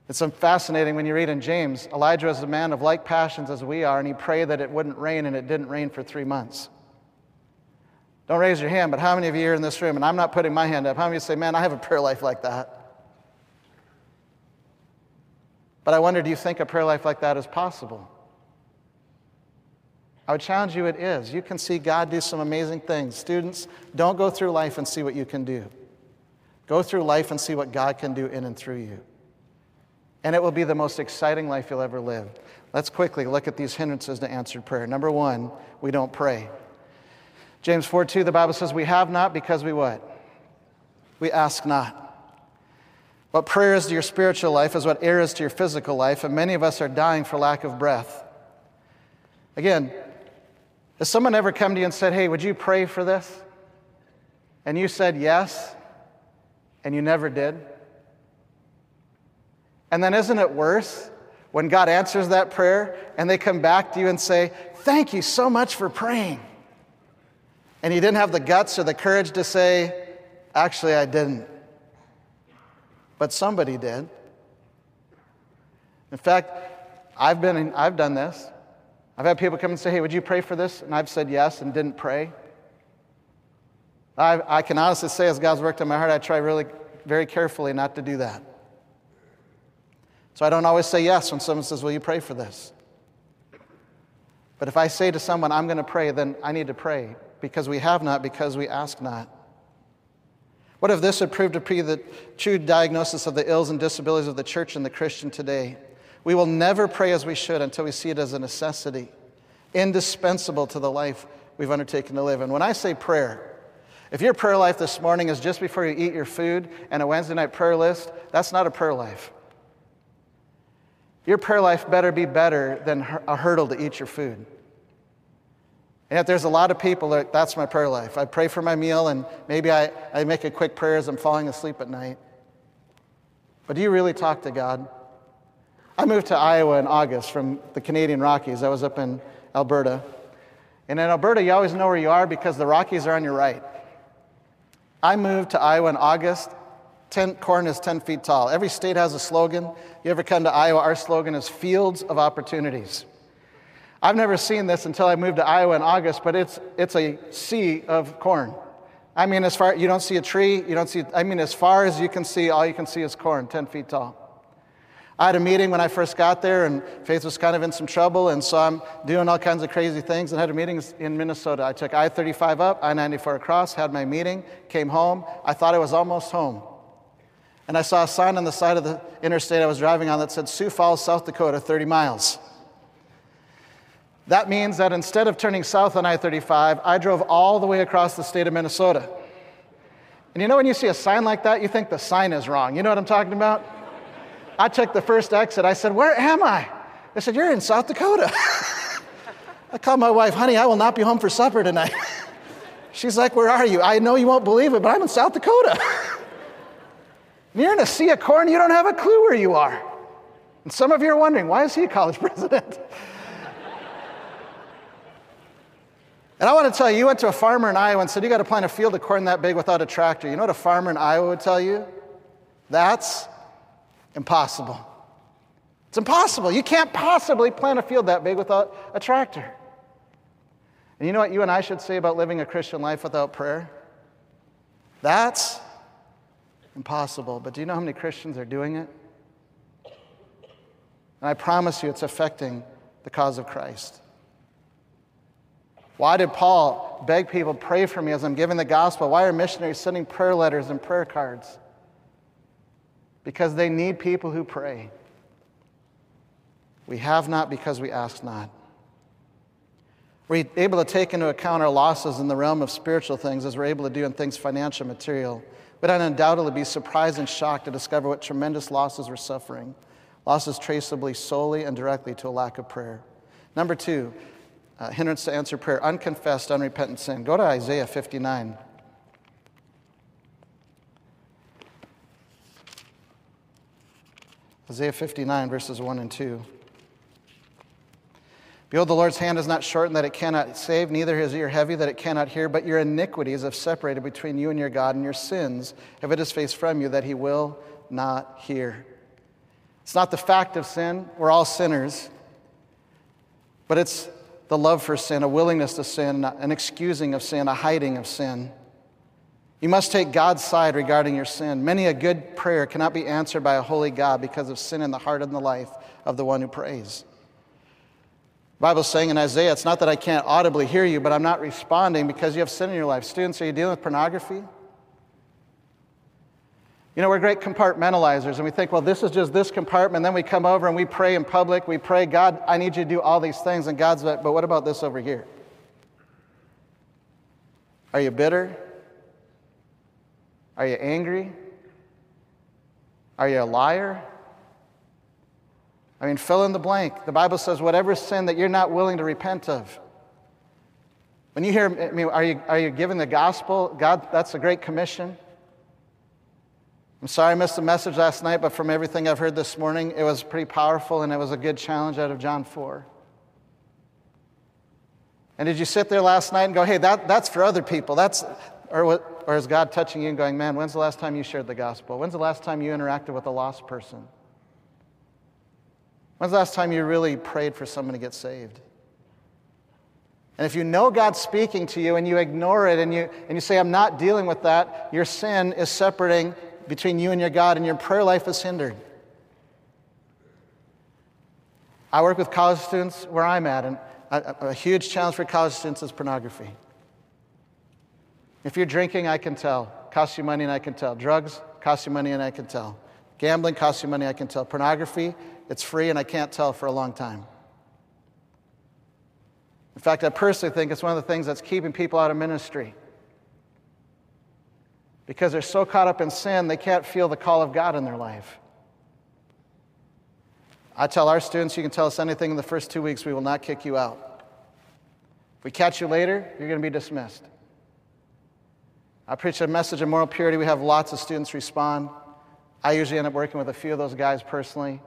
It's fascinating when you read in James, Elijah was a man of like passions as we are, and he prayed that it wouldn't rain, and it didn't rain for three months. Don't raise your hand, but how many of you are in this room, and I'm not putting my hand up, how many of you say, Man, I have a prayer life like that? But I wonder, do you think a prayer life like that is possible? I would challenge you, it is. You can see God do some amazing things. Students, don't go through life and see what you can do. Go through life and see what God can do in and through you and it will be the most exciting life you'll ever live. Let's quickly look at these hindrances to answered prayer. Number one, we don't pray. James 4 2, the Bible says, We have not because we what? We ask not. What prayer is to your spiritual life is what air is to your physical life, and many of us are dying for lack of breath. Again, has someone ever come to you and said, Hey, would you pray for this? And you said yes, and you never did? And then isn't it worse when God answers that prayer and they come back to you and say, Thank you so much for praying? And you didn't have the guts or the courage to say, Actually, I didn't. But somebody did. In fact, I've, been in, I've done this. I've had people come and say, Hey, would you pray for this? And I've said yes and didn't pray. I, I can honestly say, as God's worked in my heart, I try really very carefully not to do that. So I don't always say yes when someone says, Will you pray for this? But if I say to someone, I'm going to pray, then I need to pray because we have not, because we ask not. What if this had proved to be the true diagnosis of the ills and disabilities of the church and the Christian today? We will never pray as we should until we see it as a necessity, indispensable to the life we've undertaken to live. And when I say prayer, if your prayer life this morning is just before you eat your food and a Wednesday night prayer list, that's not a prayer life. Your prayer life better be better than a hurdle to eat your food. And yet there's a lot of people that that's my prayer life. I pray for my meal and maybe I, I make a quick prayer as I'm falling asleep at night. But do you really talk to God? I moved to Iowa in August from the Canadian Rockies. I was up in Alberta. And in Alberta, you always know where you are because the Rockies are on your right. I moved to Iowa in August. Ten, corn is 10 feet tall. Every state has a slogan. You ever come to Iowa, our slogan is Fields of Opportunities. I've never seen this until I moved to Iowa in August, but it's, it's a sea of corn. I mean, as far, you don't see a tree, you don't see, I mean, as far as you can see, all you can see is corn, 10 feet tall. I had a meeting when I first got there, and Faith was kind of in some trouble, and so I'm doing all kinds of crazy things and had a meeting in Minnesota. I took I 35 up, I 94 across, had my meeting, came home. I thought I was almost home. And I saw a sign on the side of the interstate I was driving on that said Sioux Falls, South Dakota, 30 miles. That means that instead of turning south on I 35, I drove all the way across the state of Minnesota. And you know, when you see a sign like that, you think the sign is wrong. You know what I'm talking about? I took the first exit. I said, Where am I? They said, You're in South Dakota. I called my wife, Honey, I will not be home for supper tonight. She's like, Where are you? I know you won't believe it, but I'm in South Dakota. You're in a sea of corn, you don't have a clue where you are. And some of you are wondering, why is he a college president? and I want to tell you, you went to a farmer in Iowa and said, You got to plant a field of corn that big without a tractor. You know what a farmer in Iowa would tell you? That's impossible. It's impossible. You can't possibly plant a field that big without a tractor. And you know what you and I should say about living a Christian life without prayer? That's impossible. But do you know how many Christians are doing it? And I promise you, it's affecting the cause of Christ. Why did Paul beg people, pray for me as I'm giving the gospel? Why are missionaries sending prayer letters and prayer cards? Because they need people who pray. We have not because we ask not. We're able to take into account our losses in the realm of spiritual things as we're able to do in things financial, material but I'd undoubtedly be surprised and shocked to discover what tremendous losses we're suffering. Losses traceably solely and directly to a lack of prayer. Number two, uh, hindrance to answer prayer, unconfessed, unrepentant sin. Go to Isaiah 59. Isaiah 59, verses 1 and 2. Behold, the Lord's hand is not shortened that it cannot save, neither his ear heavy that it cannot hear, but your iniquities have separated between you and your God, and your sins have hid his face from you that he will not hear. It's not the fact of sin, we're all sinners, but it's the love for sin, a willingness to sin, an excusing of sin, a hiding of sin. You must take God's side regarding your sin. Many a good prayer cannot be answered by a holy God because of sin in the heart and the life of the one who prays. The Bible's saying in Isaiah, it's not that I can't audibly hear you, but I'm not responding because you have sin in your life. Students, are you dealing with pornography? You know, we're great compartmentalizers, and we think, well, this is just this compartment. Then we come over and we pray in public. We pray, God, I need you to do all these things. And God's like, but what about this over here? Are you bitter? Are you angry? Are you a liar? I mean, fill in the blank. The Bible says, whatever sin that you're not willing to repent of. When you hear, I mean, are you, are you giving the gospel? God, that's a great commission. I'm sorry I missed the message last night, but from everything I've heard this morning, it was pretty powerful and it was a good challenge out of John 4. And did you sit there last night and go, hey, that, that's for other people? That's, or, or is God touching you and going, man, when's the last time you shared the gospel? When's the last time you interacted with a lost person? When's the last time you really prayed for someone to get saved? And if you know God's speaking to you and you ignore it and you, and you say, I'm not dealing with that, your sin is separating between you and your God and your prayer life is hindered. I work with college students where I'm at, and a, a huge challenge for college students is pornography. If you're drinking, I can tell. Costs you money, and I can tell. Drugs cost you money, and I can tell. Gambling costs you money, I can tell. Pornography, it's free, and I can't tell for a long time. In fact, I personally think it's one of the things that's keeping people out of ministry. Because they're so caught up in sin, they can't feel the call of God in their life. I tell our students, you can tell us anything in the first two weeks, we will not kick you out. If we catch you later, you're going to be dismissed. I preach a message of moral purity. We have lots of students respond. I usually end up working with a few of those guys personally.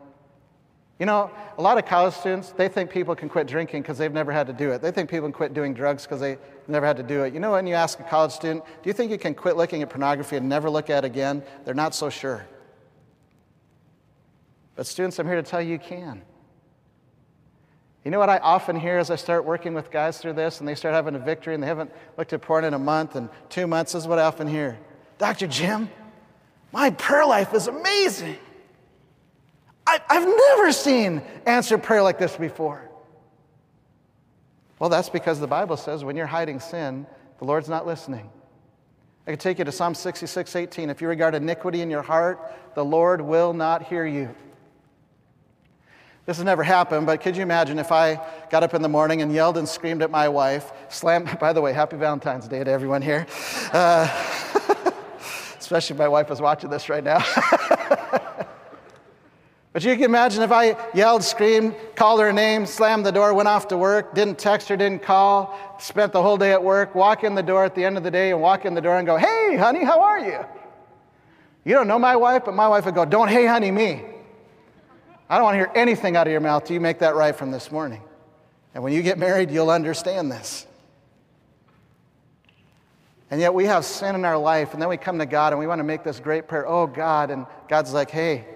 You know, a lot of college students, they think people can quit drinking because they've never had to do it. They think people can quit doing drugs because they've never had to do it. You know, when you ask a college student, do you think you can quit looking at pornography and never look at it again? They're not so sure. But, students, I'm here to tell you you can. You know what I often hear as I start working with guys through this and they start having a victory and they haven't looked at porn in a month and two months? This is what I often hear Dr. Jim, my prayer life is amazing. I, have never seen answered prayer like this before. Well, that's because the Bible says when you're hiding sin, the Lord's not listening. I can take you to Psalm 66 18. If you regard iniquity in your heart, the Lord will not hear you. This has never happened, but could you imagine if I got up in the morning and yelled and screamed at my wife, slammed, by the way, happy Valentine's Day to everyone here. Uh, especially if my wife is watching this right now. but you can imagine if I yelled, screamed, called her name, slammed the door, went off to work, didn't text her, didn't call, spent the whole day at work, walk in the door at the end of the day and walk in the door and go, hey, honey, how are you? You don't know my wife, but my wife would go, don't hey, honey, me. I don't want to hear anything out of your mouth till you make that right from this morning. And when you get married, you'll understand this. And yet we have sin in our life, and then we come to God and we want to make this great prayer, oh God, and God's like, hey,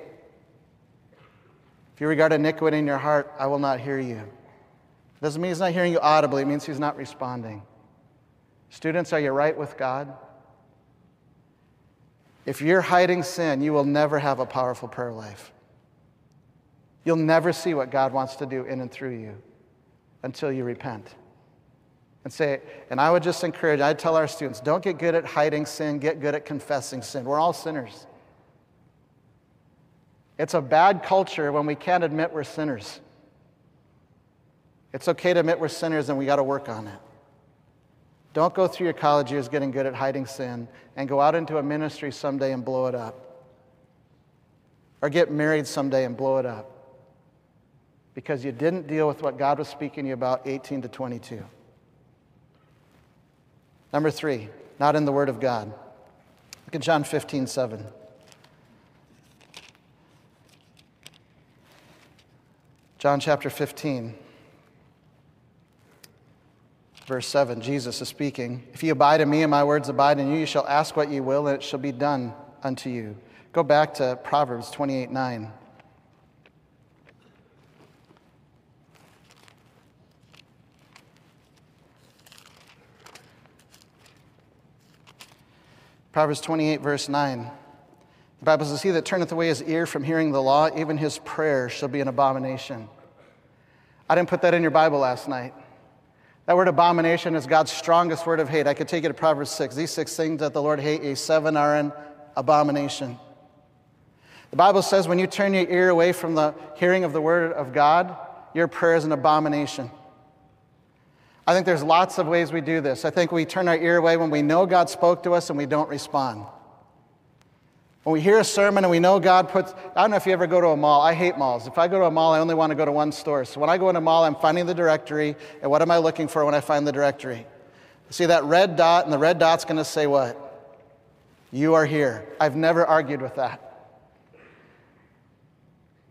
if you regard iniquity in your heart, I will not hear you. It doesn't mean He's not hearing you audibly, it means He's not responding. Students, are you right with God? If you're hiding sin, you will never have a powerful prayer life. You'll never see what God wants to do in and through you until you repent. And say, and I would just encourage, I'd tell our students, don't get good at hiding sin, get good at confessing sin. We're all sinners. It's a bad culture when we can't admit we're sinners. It's okay to admit we're sinners and we got to work on it. Don't go through your college years getting good at hiding sin and go out into a ministry someday and blow it up. Or get married someday and blow it up because you didn't deal with what God was speaking to you about 18 to 22. Number three, not in the Word of God. Look at John 15, 7. John chapter 15, verse 7. Jesus is speaking. If you abide in me and my words abide in you, you shall ask what you will, and it shall be done unto you. Go back to Proverbs 28, 9. Proverbs 28, verse 9. The Bible says, He that turneth away his ear from hearing the law, even his prayer shall be an abomination. I didn't put that in your Bible last night. That word abomination is God's strongest word of hate. I could take it to Proverbs 6. These six things that the Lord hates, seven are an abomination. The Bible says when you turn your ear away from the hearing of the word of God, your prayer is an abomination. I think there's lots of ways we do this. I think we turn our ear away when we know God spoke to us and we don't respond. When we hear a sermon and we know God puts, I don't know if you ever go to a mall. I hate malls. If I go to a mall, I only want to go to one store. So when I go in a mall, I'm finding the directory. And what am I looking for when I find the directory? See that red dot, and the red dot's going to say what? You are here. I've never argued with that.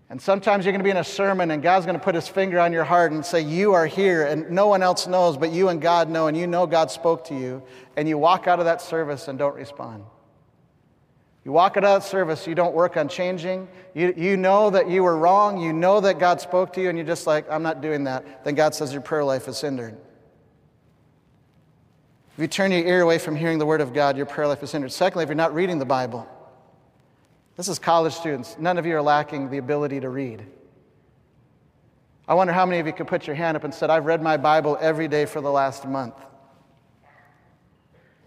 And sometimes you're going to be in a sermon and God's going to put his finger on your heart and say, You are here, and no one else knows, but you and God know, and you know God spoke to you, and you walk out of that service and don't respond. You walk it out of service, you don't work on changing. You, you know that you were wrong, you know that God spoke to you, and you're just like, I'm not doing that. Then God says your prayer life is hindered. If you turn your ear away from hearing the word of God, your prayer life is hindered. Secondly, if you're not reading the Bible, this is college students. None of you are lacking the ability to read. I wonder how many of you could put your hand up and said, I've read my Bible every day for the last month.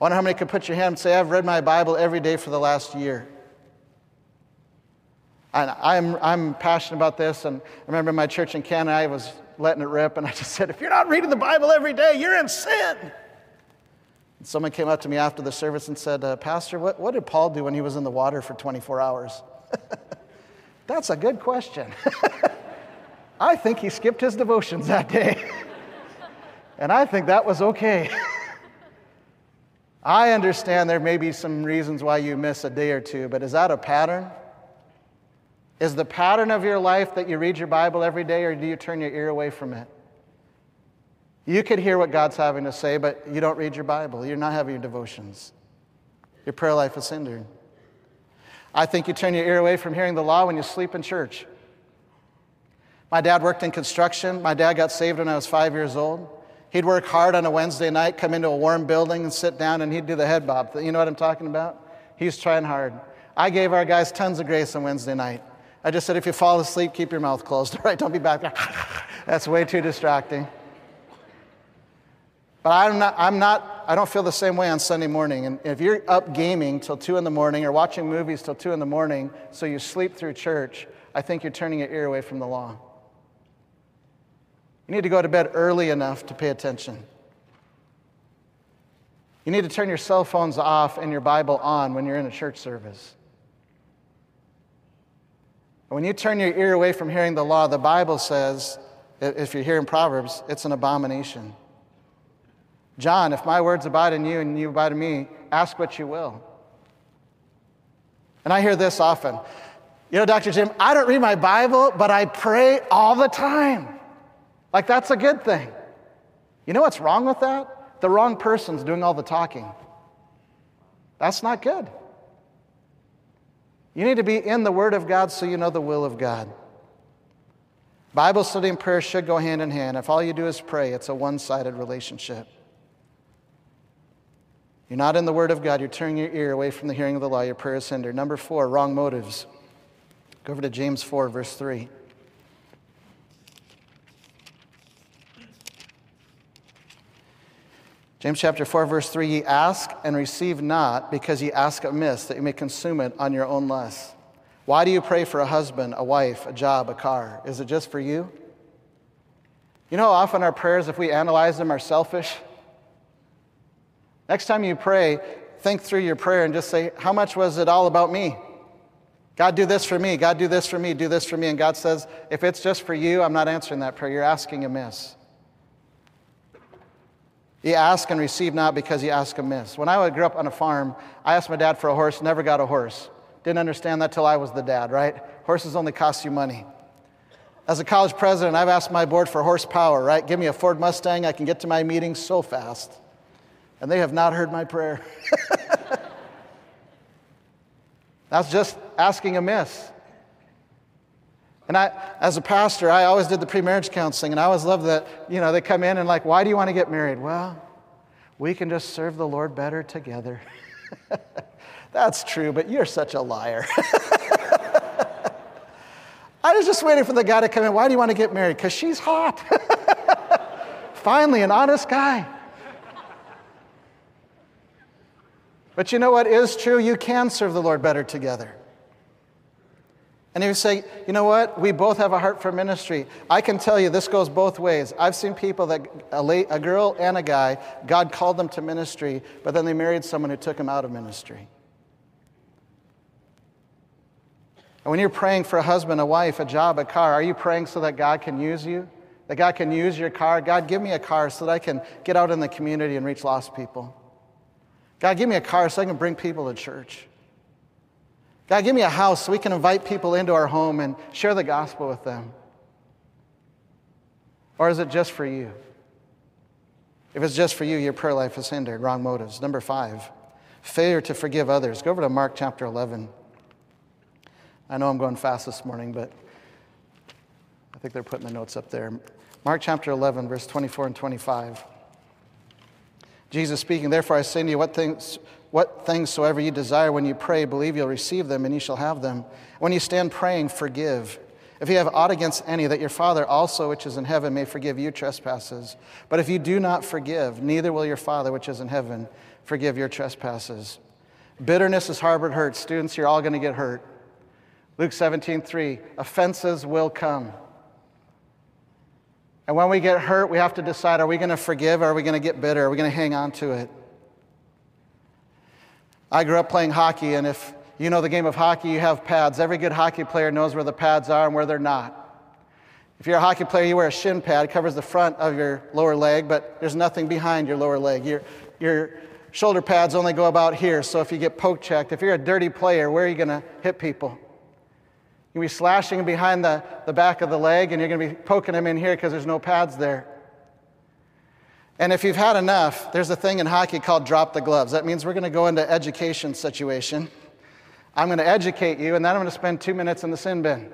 I wonder how many could put your hand and say, I've read my Bible every day for the last year. And I'm, I'm passionate about this. And I remember in my church in Canada, I was letting it rip, and I just said, if you're not reading the Bible every day, you're in sin. And someone came up to me after the service and said, uh, Pastor, what, what did Paul do when he was in the water for 24 hours? That's a good question. I think he skipped his devotions that day. and I think that was okay. I understand there may be some reasons why you miss a day or two, but is that a pattern? Is the pattern of your life that you read your Bible every day, or do you turn your ear away from it? You could hear what God's having to say, but you don't read your Bible. You're not having your devotions. Your prayer life is hindered. I think you turn your ear away from hearing the law when you sleep in church. My dad worked in construction. My dad got saved when I was five years old. He'd work hard on a Wednesday night, come into a warm building and sit down, and he'd do the head bob. You know what I'm talking about? He's trying hard. I gave our guys tons of grace on Wednesday night. I just said, if you fall asleep, keep your mouth closed. All right, don't be back there. That's way too distracting. But I'm not, I'm not, I don't feel the same way on Sunday morning. And if you're up gaming till 2 in the morning or watching movies till 2 in the morning so you sleep through church, I think you're turning your ear away from the law. You need to go to bed early enough to pay attention. You need to turn your cell phones off and your Bible on when you're in a church service. When you turn your ear away from hearing the law, the Bible says, if you're hearing Proverbs, it's an abomination. John, if my words abide in you and you abide in me, ask what you will. And I hear this often. You know, Dr. Jim, I don't read my Bible, but I pray all the time. Like, that's a good thing. You know what's wrong with that? The wrong person's doing all the talking. That's not good. You need to be in the Word of God so you know the will of God. Bible study and prayer should go hand in hand. If all you do is pray, it's a one sided relationship. You're not in the Word of God. You're turning your ear away from the hearing of the law. Your prayer is hindered. Number four, wrong motives. Go over to James 4, verse 3. James chapter 4, verse 3 Ye ask and receive not, because ye ask amiss, that you may consume it on your own lust. Why do you pray for a husband, a wife, a job, a car? Is it just for you? You know how often our prayers, if we analyze them, are selfish? Next time you pray, think through your prayer and just say, How much was it all about me? God, do this for me. God, do this for me. Do this for me. And God says, If it's just for you, I'm not answering that prayer. You're asking amiss. You ask and receive not because you ask amiss. When I grew up on a farm, I asked my dad for a horse, never got a horse. Didn't understand that till I was the dad, right? Horses only cost you money. As a college president, I've asked my board for horsepower, right? Give me a Ford Mustang, I can get to my meetings so fast and they have not heard my prayer. That's just asking amiss. And I, as a pastor, I always did the pre-marriage counseling, and I always loved that, you know, they come in and like, why do you want to get married? Well, we can just serve the Lord better together. That's true, but you're such a liar. I was just waiting for the guy to come in. Why do you want to get married? Because she's hot. Finally, an honest guy. But you know what is true? You can serve the Lord better together. And you say, you know what? We both have a heart for ministry. I can tell you this goes both ways. I've seen people that, a, a girl and a guy, God called them to ministry, but then they married someone who took them out of ministry. And when you're praying for a husband, a wife, a job, a car, are you praying so that God can use you? That God can use your car? God, give me a car so that I can get out in the community and reach lost people. God, give me a car so I can bring people to church. God, give me a house so we can invite people into our home and share the gospel with them. Or is it just for you? If it's just for you, your prayer life is hindered. Wrong motives. Number five, failure to forgive others. Go over to Mark chapter 11. I know I'm going fast this morning, but I think they're putting the notes up there. Mark chapter 11, verse 24 and 25. Jesus speaking, Therefore I say to you, what things, what things soever you desire when you pray, believe you'll receive them, and you shall have them. When you stand praying, forgive if you have aught against any, that your Father also, which is in heaven, may forgive you trespasses. But if you do not forgive, neither will your Father, which is in heaven, forgive your trespasses. Bitterness is harbored hurt. Students, you're all going to get hurt. Luke 17, 3, offenses will come. And when we get hurt, we have to decide are we going to forgive or are we going to get bitter? Are we going to hang on to it? I grew up playing hockey, and if you know the game of hockey, you have pads. Every good hockey player knows where the pads are and where they're not. If you're a hockey player, you wear a shin pad, it covers the front of your lower leg, but there's nothing behind your lower leg. Your, your shoulder pads only go about here, so if you get poke checked, if you're a dirty player, where are you going to hit people? You'll be slashing behind the, the back of the leg, and you're going to be poking them in here because there's no pads there. And if you've had enough, there's a thing in hockey called drop the gloves. That means we're going to go into education situation. I'm going to educate you, and then I'm going to spend two minutes in the sin bin.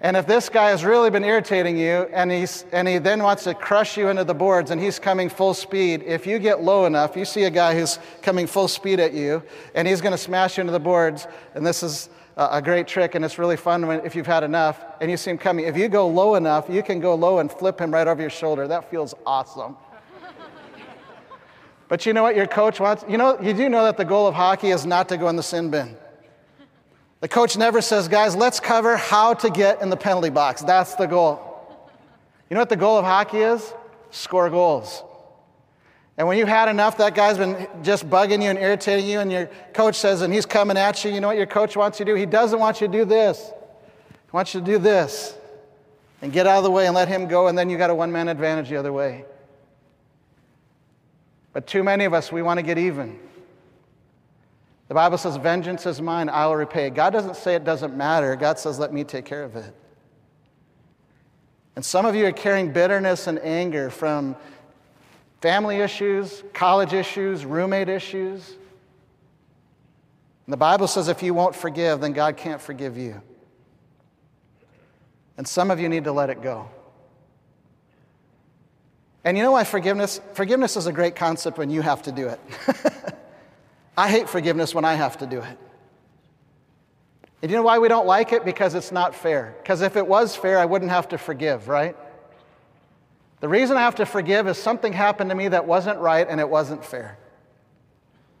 And if this guy has really been irritating you and, he's, and he then wants to crush you into the boards and he's coming full speed, if you get low enough, you see a guy who's coming full speed at you and he's going to smash you into the boards, and this is a great trick and it's really fun when, if you've had enough and you see him coming. If you go low enough, you can go low and flip him right over your shoulder. That feels awesome. But you know what your coach wants? You know, you do know that the goal of hockey is not to go in the sin bin. The coach never says, guys, let's cover how to get in the penalty box. That's the goal. You know what the goal of hockey is? Score goals. And when you've had enough, that guy's been just bugging you and irritating you, and your coach says, and he's coming at you, you know what your coach wants you to do? He doesn't want you to do this. He wants you to do this and get out of the way and let him go, and then you got a one man advantage the other way. But too many of us, we want to get even. The Bible says, Vengeance is mine, I will repay. God doesn't say it doesn't matter. God says, Let me take care of it. And some of you are carrying bitterness and anger from family issues, college issues, roommate issues. And the Bible says if you won't forgive, then God can't forgive you. And some of you need to let it go. And you know why forgiveness? Forgiveness is a great concept when you have to do it. I hate forgiveness when I have to do it. And you know why we don't like it? Because it's not fair. Because if it was fair, I wouldn't have to forgive, right? The reason I have to forgive is something happened to me that wasn't right and it wasn't fair.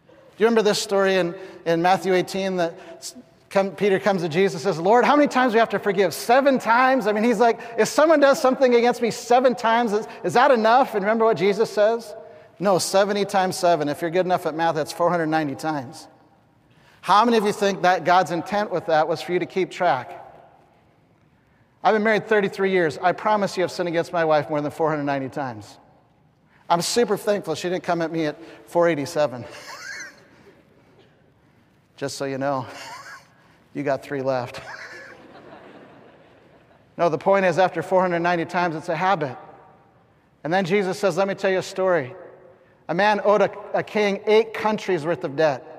Do you remember this story in, in Matthew 18 that Come, Peter comes to Jesus and says, Lord, how many times do we have to forgive? Seven times? I mean, he's like, if someone does something against me seven times, is, is that enough? And remember what Jesus says? No, 70 times seven. If you're good enough at math, that's 490 times. How many of you think that God's intent with that was for you to keep track? I've been married 33 years. I promise you I've sinned against my wife more than 490 times. I'm super thankful she didn't come at me at 487. Just so you know. You got three left. no, the point is, after 490 times, it's a habit. And then Jesus says, Let me tell you a story. A man owed a, a king eight countries worth of debt.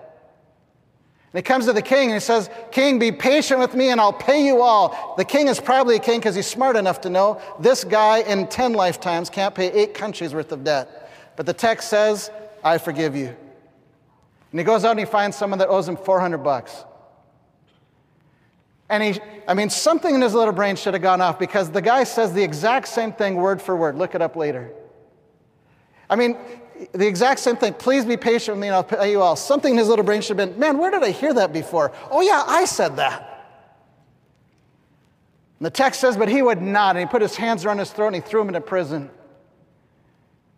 And he comes to the king and he says, King, be patient with me and I'll pay you all. The king is probably a king because he's smart enough to know this guy in 10 lifetimes can't pay eight countries worth of debt. But the text says, I forgive you. And he goes out and he finds someone that owes him 400 bucks. And he, I mean, something in his little brain should have gone off because the guy says the exact same thing word for word. Look it up later. I mean, the exact same thing. Please be patient with me and I'll pay you all. Something in his little brain should have been, man, where did I hear that before? Oh, yeah, I said that. And the text says, but he would not. And he put his hands around his throat and he threw him into prison.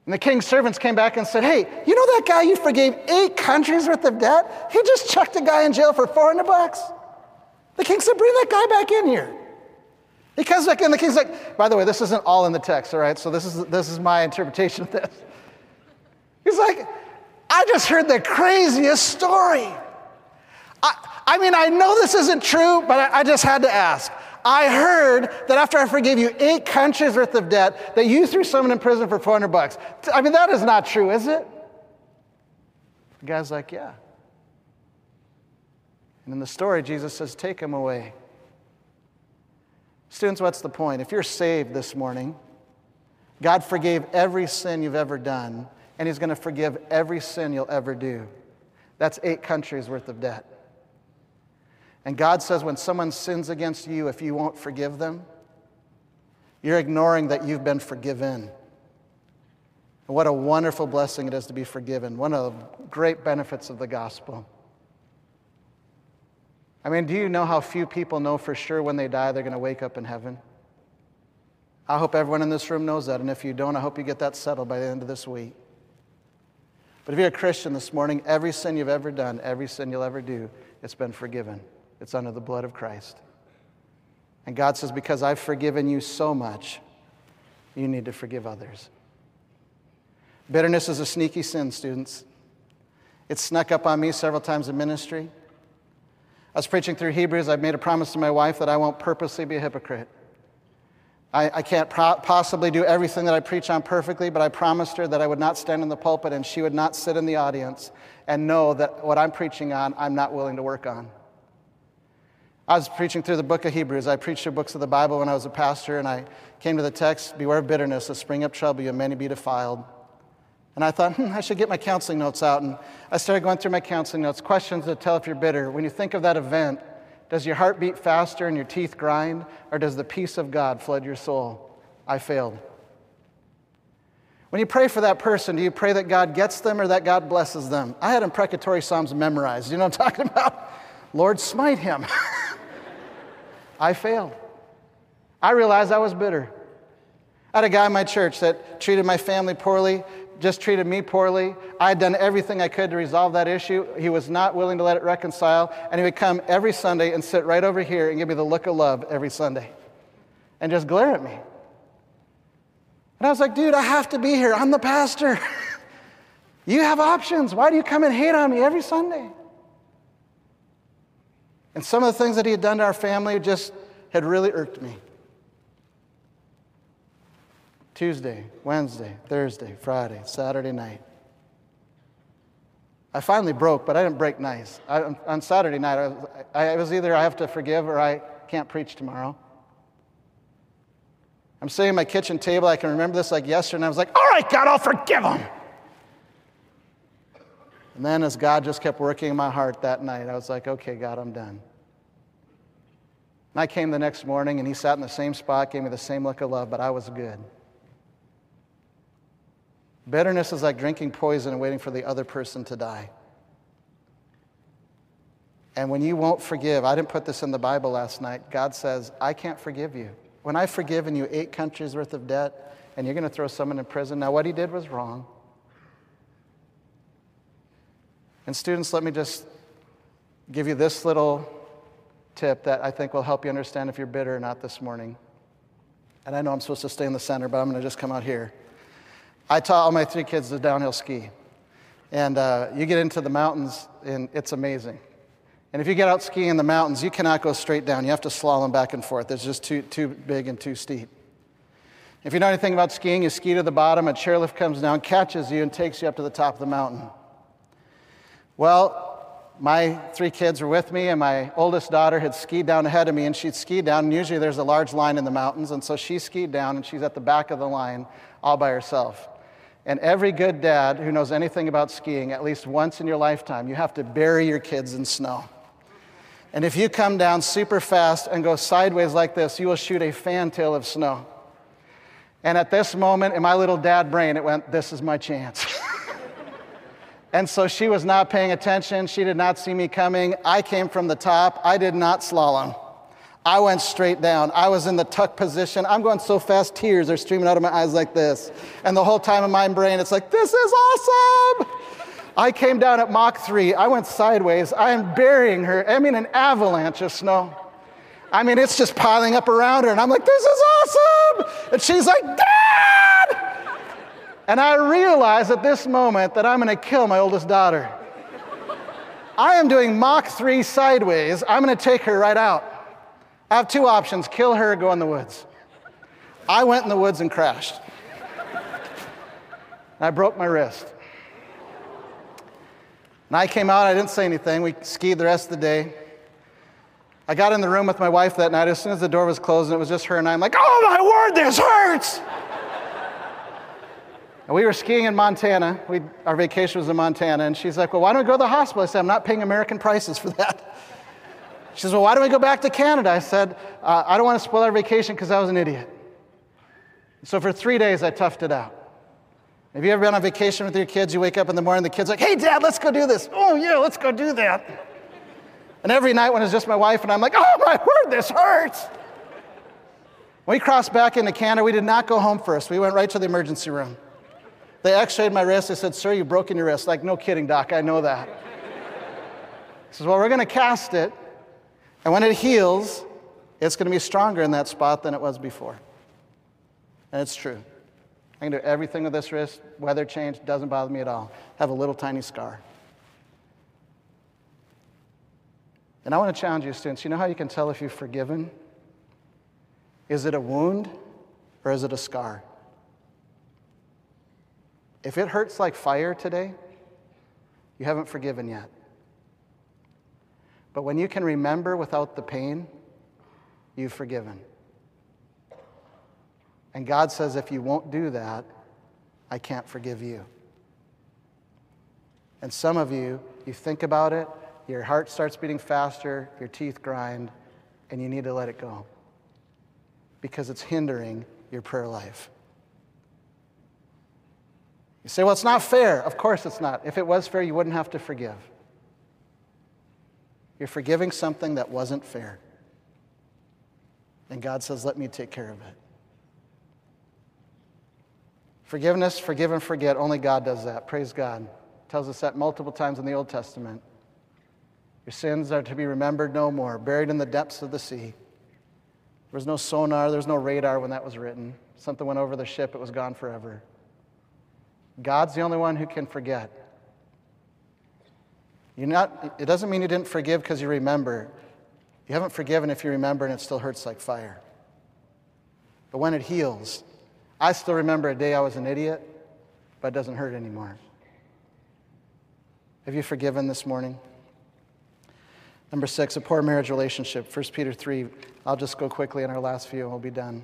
And the king's servants came back and said, hey, you know that guy you forgave eight countries worth of debt? He just chucked a guy in jail for 400 bucks. The king said, Bring that guy back in here. He comes back in, the king's like, By the way, this isn't all in the text, all right? So this is, this is my interpretation of this. He's like, I just heard the craziest story. I, I mean, I know this isn't true, but I, I just had to ask. I heard that after I forgave you eight countries worth of debt, that you threw someone in prison for 400 bucks. I mean, that is not true, is it? The guy's like, Yeah. And in the story, Jesus says, Take him away. Students, what's the point? If you're saved this morning, God forgave every sin you've ever done, and He's going to forgive every sin you'll ever do. That's eight countries worth of debt. And God says when someone sins against you, if you won't forgive them, you're ignoring that you've been forgiven. And what a wonderful blessing it is to be forgiven. One of the great benefits of the gospel. I mean, do you know how few people know for sure when they die they're going to wake up in heaven? I hope everyone in this room knows that. And if you don't, I hope you get that settled by the end of this week. But if you're a Christian this morning, every sin you've ever done, every sin you'll ever do, it's been forgiven. It's under the blood of Christ. And God says, Because I've forgiven you so much, you need to forgive others. Bitterness is a sneaky sin, students. It snuck up on me several times in ministry. I was preaching through Hebrews. I've made a promise to my wife that I won't purposely be a hypocrite. I, I can't pro- possibly do everything that I preach on perfectly, but I promised her that I would not stand in the pulpit and she would not sit in the audience and know that what I'm preaching on, I'm not willing to work on. I was preaching through the book of Hebrews. I preached through books of the Bible when I was a pastor, and I came to the text Beware of bitterness, a spring up trouble, you many be defiled. And I thought, hmm, I should get my counseling notes out. And I started going through my counseling notes, questions to tell if you're bitter. When you think of that event, does your heart beat faster and your teeth grind, or does the peace of God flood your soul? I failed. When you pray for that person, do you pray that God gets them or that God blesses them? I had imprecatory Psalms memorized. You know what I'm talking about? Lord, smite him. I failed. I realized I was bitter. I had a guy in my church that treated my family poorly, just treated me poorly. I had done everything I could to resolve that issue. He was not willing to let it reconcile, and he would come every Sunday and sit right over here and give me the look of love every Sunday and just glare at me. And I was like, dude, I have to be here. I'm the pastor. you have options. Why do you come and hate on me every Sunday? And some of the things that he had done to our family just had really irked me. Tuesday, Wednesday, Thursday, Friday, Saturday night. I finally broke, but I didn't break nice. I, on Saturday night, I was, I was either I have to forgive or I can't preach tomorrow. I'm sitting at my kitchen table. I can remember this like yesterday, and I was like, all right, God, I'll forgive him. And then as God just kept working in my heart that night, I was like, okay, God, I'm done. And I came the next morning, and he sat in the same spot, gave me the same look of love, but I was good. Bitterness is like drinking poison and waiting for the other person to die. And when you won't forgive, I didn't put this in the Bible last night. God says, I can't forgive you. When I've forgiven you eight countries worth of debt, and you're going to throw someone in prison, now what he did was wrong. And students, let me just give you this little tip that I think will help you understand if you're bitter or not this morning. And I know I'm supposed to stay in the center, but I'm going to just come out here. I taught all my three kids to downhill ski. And uh, you get into the mountains, and it's amazing. And if you get out skiing in the mountains, you cannot go straight down. You have to slalom back and forth. It's just too, too big and too steep. If you know anything about skiing, you ski to the bottom, a chairlift comes down, catches you, and takes you up to the top of the mountain. Well, my three kids were with me, and my oldest daughter had skied down ahead of me, and she'd skied down. And usually there's a large line in the mountains, and so she skied down, and she's at the back of the line all by herself. And every good dad who knows anything about skiing, at least once in your lifetime, you have to bury your kids in snow. And if you come down super fast and go sideways like this, you will shoot a fantail of snow. And at this moment, in my little dad brain, it went, This is my chance. and so she was not paying attention. She did not see me coming. I came from the top. I did not slalom. I went straight down. I was in the tuck position. I'm going so fast, tears are streaming out of my eyes like this. And the whole time in my brain, it's like, this is awesome. I came down at Mach 3. I went sideways. I am burying her. I mean, an avalanche of snow. I mean, it's just piling up around her. And I'm like, this is awesome. And she's like, Dad! And I realize at this moment that I'm going to kill my oldest daughter. I am doing Mach 3 sideways. I'm going to take her right out. I have two options kill her or go in the woods. I went in the woods and crashed. I broke my wrist. And I came out, I didn't say anything. We skied the rest of the day. I got in the room with my wife that night. As soon as the door was closed and it was just her and I, I'm like, oh my word, this hurts! and we were skiing in Montana. We, our vacation was in Montana. And she's like, well, why don't we go to the hospital? I said, I'm not paying American prices for that. She says, well, why don't we go back to Canada? I said, uh, I don't want to spoil our vacation because I was an idiot. So for three days, I toughed it out. Have you ever been on vacation with your kids? You wake up in the morning, the kid's like, hey, dad, let's go do this. Oh, yeah, let's go do that. And every night when it's just my wife and I'm like, oh, my word, this hurts. When we crossed back into Canada, we did not go home first. We went right to the emergency room. They x rayed my wrist. They said, sir, you've broken your wrist. Like, no kidding, doc, I know that. He says, well, we're going to cast it. And when it heals, it's going to be stronger in that spot than it was before. And it's true. I can do everything with this wrist. Weather change doesn't bother me at all. have a little tiny scar. And I want to challenge you, students. You know how you can tell if you've forgiven? Is it a wound or is it a scar? If it hurts like fire today, you haven't forgiven yet. But when you can remember without the pain, you've forgiven. And God says, if you won't do that, I can't forgive you. And some of you, you think about it, your heart starts beating faster, your teeth grind, and you need to let it go because it's hindering your prayer life. You say, well, it's not fair. Of course it's not. If it was fair, you wouldn't have to forgive. You're forgiving something that wasn't fair. And God says, let me take care of it. Forgiveness, forgive and forget. Only God does that. Praise God. Tells us that multiple times in the Old Testament. Your sins are to be remembered no more, buried in the depths of the sea. There was no sonar, there was no radar when that was written. Something went over the ship, it was gone forever. God's the only one who can forget. You're not, it doesn't mean you didn't forgive because you remember. You haven't forgiven if you remember and it still hurts like fire. But when it heals, I still remember a day I was an idiot, but it doesn't hurt anymore. Have you forgiven this morning? Number six, a poor marriage relationship. 1 Peter 3. I'll just go quickly in our last few and we'll be done.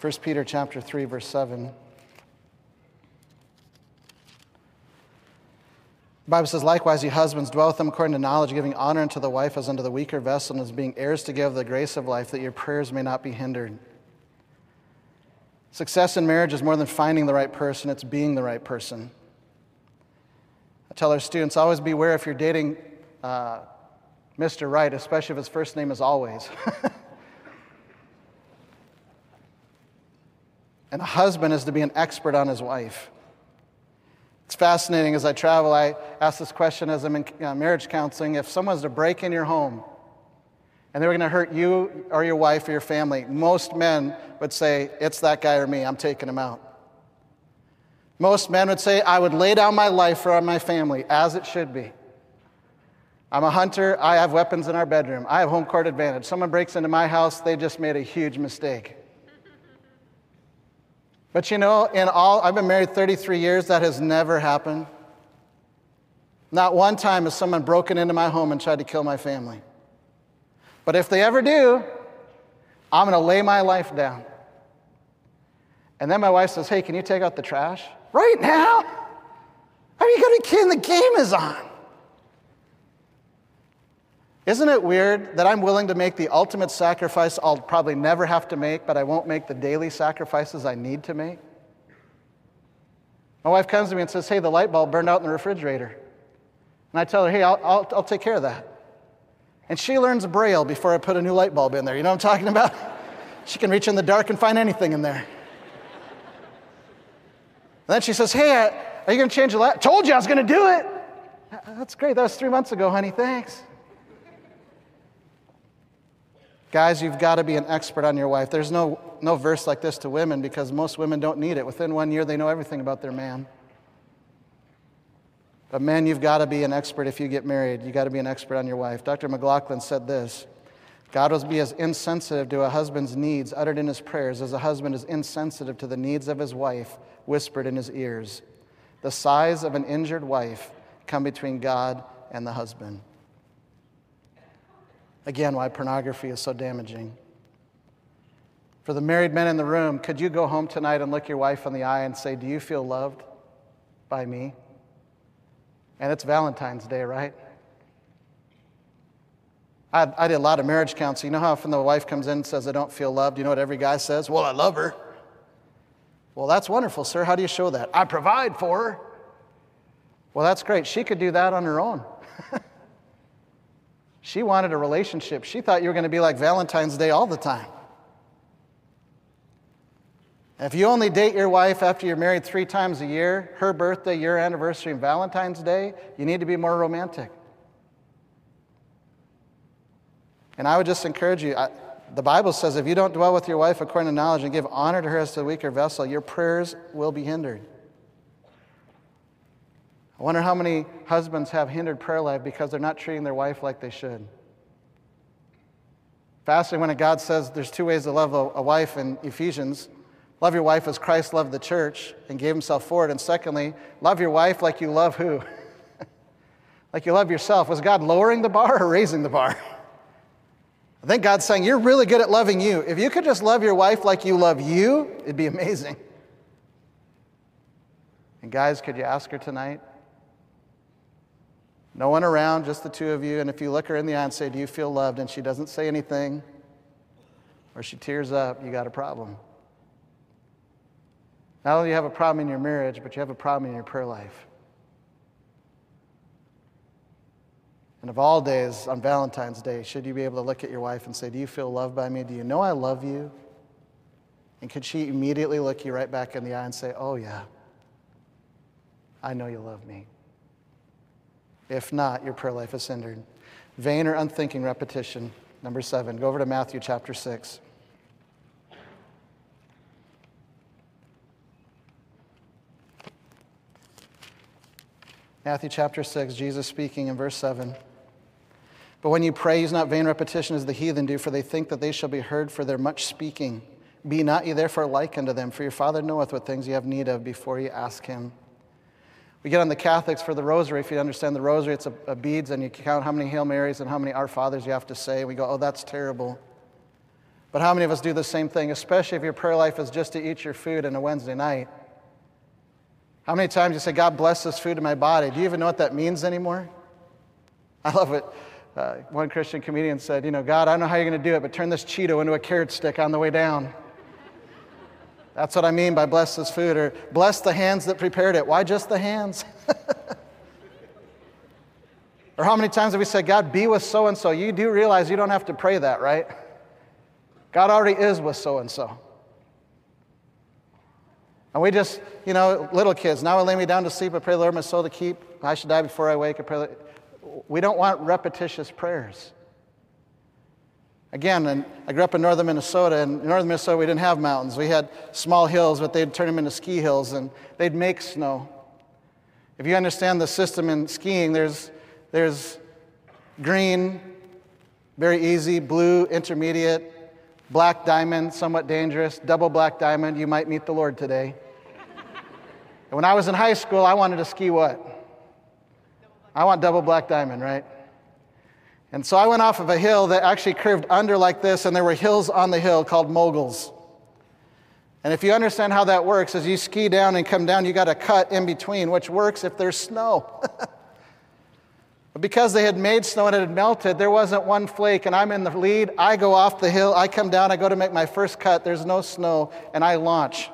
1 Peter chapter 3, verse 7. The Bible says, Likewise, ye husbands, dwell with them according to knowledge, giving honor unto the wife as unto the weaker vessel, and as being heirs to give the grace of life, that your prayers may not be hindered. Success in marriage is more than finding the right person, it's being the right person. I tell our students always beware if you're dating uh, Mr. Right, especially if his first name is always. and a husband is to be an expert on his wife. It's fascinating as I travel, I ask this question as I'm in uh, marriage counseling. If someone's to break in your home and they were going to hurt you or your wife or your family, most men would say, It's that guy or me, I'm taking him out. Most men would say, I would lay down my life for my family, as it should be. I'm a hunter, I have weapons in our bedroom, I have home court advantage. Someone breaks into my house, they just made a huge mistake. But you know, in all, I've been married 33 years, that has never happened. Not one time has someone broken into my home and tried to kill my family. But if they ever do, I'm going to lay my life down. And then my wife says, Hey, can you take out the trash? Right now? Are you going to kidding? The game is on. Isn't it weird that I'm willing to make the ultimate sacrifice I'll probably never have to make, but I won't make the daily sacrifices I need to make? My wife comes to me and says, Hey, the light bulb burned out in the refrigerator. And I tell her, Hey, I'll, I'll, I'll take care of that. And she learns Braille before I put a new light bulb in there. You know what I'm talking about? she can reach in the dark and find anything in there. And then she says, Hey, are you going to change the light? Told you I was going to do it. Uh, that's great. That was three months ago, honey. Thanks. Guys, you've got to be an expert on your wife. There's no, no verse like this to women because most women don't need it. Within one year, they know everything about their man. But men, you've got to be an expert if you get married. You've got to be an expert on your wife. Dr. McLaughlin said this God will be as insensitive to a husband's needs uttered in his prayers as a husband is insensitive to the needs of his wife whispered in his ears. The sighs of an injured wife come between God and the husband. Again, why pornography is so damaging. For the married men in the room, could you go home tonight and look your wife in the eye and say, Do you feel loved by me? And it's Valentine's Day, right? I, I did a lot of marriage counseling. You know how often the wife comes in and says, I don't feel loved? You know what every guy says? Well, I love her. Well, that's wonderful, sir. How do you show that? I provide for her. Well, that's great. She could do that on her own. she wanted a relationship. She thought you were going to be like Valentine's Day all the time. If you only date your wife after you're married three times a year, her birthday, your anniversary, and Valentine's Day, you need to be more romantic. And I would just encourage you I, the Bible says if you don't dwell with your wife according to knowledge and give honor to her as the weaker vessel, your prayers will be hindered. I wonder how many husbands have hindered prayer life because they're not treating their wife like they should. Fasting, when God says there's two ways to love a, a wife in Ephesians love your wife as Christ loved the church and gave himself for it. And secondly, love your wife like you love who? like you love yourself. Was God lowering the bar or raising the bar? I think God's saying, You're really good at loving you. If you could just love your wife like you love you, it'd be amazing. And guys, could you ask her tonight? No one around, just the two of you. And if you look her in the eye and say, Do you feel loved? and she doesn't say anything, or she tears up, you got a problem. Not only do you have a problem in your marriage, but you have a problem in your prayer life. And of all days, on Valentine's Day, should you be able to look at your wife and say, Do you feel loved by me? Do you know I love you? And could she immediately look you right back in the eye and say, Oh, yeah, I know you love me? If not, your prayer life is hindered. Vain or unthinking repetition. Number seven, go over to Matthew chapter 6. Matthew chapter 6, Jesus speaking in verse 7. But when you pray, use not vain repetition as the heathen do, for they think that they shall be heard for their much speaking. Be not ye therefore like unto them, for your Father knoweth what things ye have need of before ye ask him. We get on the Catholics for the rosary. If you understand the rosary, it's a, a beads, and you count how many Hail Marys and how many Our Fathers you have to say. We go, oh, that's terrible. But how many of us do the same thing, especially if your prayer life is just to eat your food on a Wednesday night? How many times you say, God bless this food in my body? Do you even know what that means anymore? I love it. Uh, one Christian comedian said, You know, God, I don't know how you're going to do it, but turn this Cheeto into a carrot stick on the way down. That's what I mean by bless this food, or bless the hands that prepared it. Why just the hands? or how many times have we said, God, be with so and so? You do realize you don't have to pray that, right? God already is with so and so. And we just, you know, little kids, now I lay me down to sleep, I pray, Lord, my soul to keep. I should die before I wake. I pray, we don't want repetitious prayers. Again, and I grew up in northern Minnesota. and In northern Minnesota, we didn't have mountains. We had small hills, but they'd turn them into ski hills, and they'd make snow. If you understand the system in skiing, there's, there's green, very easy, blue, intermediate, black diamond, somewhat dangerous, double black diamond, you might meet the Lord today. And when I was in high school, I wanted to ski what? I want double black diamond, right? And so I went off of a hill that actually curved under like this, and there were hills on the hill called moguls. And if you understand how that works, as you ski down and come down, you got a cut in between, which works if there's snow. but because they had made snow and it had melted, there wasn't one flake, and I'm in the lead. I go off the hill, I come down, I go to make my first cut, there's no snow, and I launch.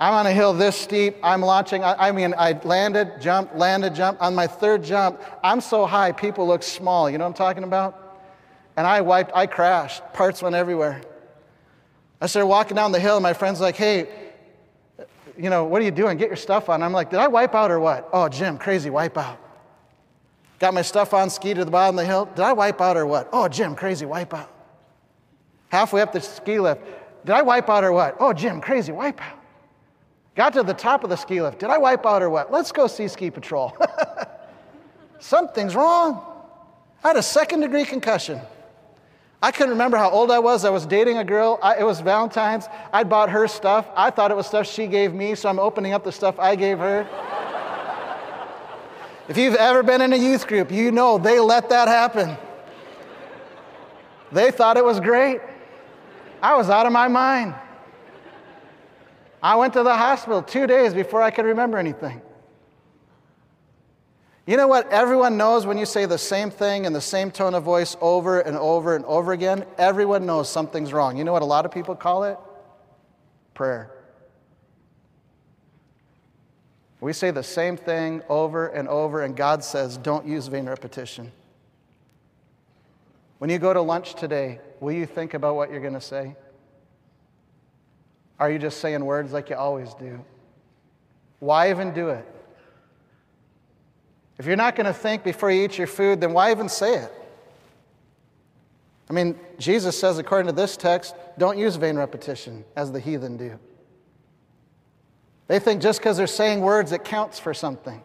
I'm on a hill this steep. I'm launching. I, I, mean, I landed, jumped, landed, jumped. On my third jump, I'm so high, people look small. You know what I'm talking about? And I wiped, I crashed. Parts went everywhere. I started walking down the hill, and my friend's like, hey, you know, what are you doing? Get your stuff on. I'm like, did I wipe out or what? Oh, Jim, crazy wipe out. Got my stuff on, ski to the bottom of the hill. Did I wipe out or what? Oh, Jim, crazy wipe out. Halfway up the ski lift, did I wipe out or what? Oh, Jim, crazy wipeout. Got to the top of the ski lift. Did I wipe out or what? Let's go see ski patrol. Something's wrong. I had a second degree concussion. I couldn't remember how old I was. I was dating a girl. I, it was Valentine's. I'd bought her stuff. I thought it was stuff she gave me, so I'm opening up the stuff I gave her. if you've ever been in a youth group, you know they let that happen. They thought it was great. I was out of my mind. I went to the hospital two days before I could remember anything. You know what everyone knows when you say the same thing in the same tone of voice over and over and over again? Everyone knows something's wrong. You know what a lot of people call it? Prayer. We say the same thing over and over, and God says, don't use vain repetition. When you go to lunch today, will you think about what you're going to say? Are you just saying words like you always do? Why even do it? If you're not going to think before you eat your food, then why even say it? I mean, Jesus says, according to this text, don't use vain repetition as the heathen do. They think just because they're saying words, it counts for something.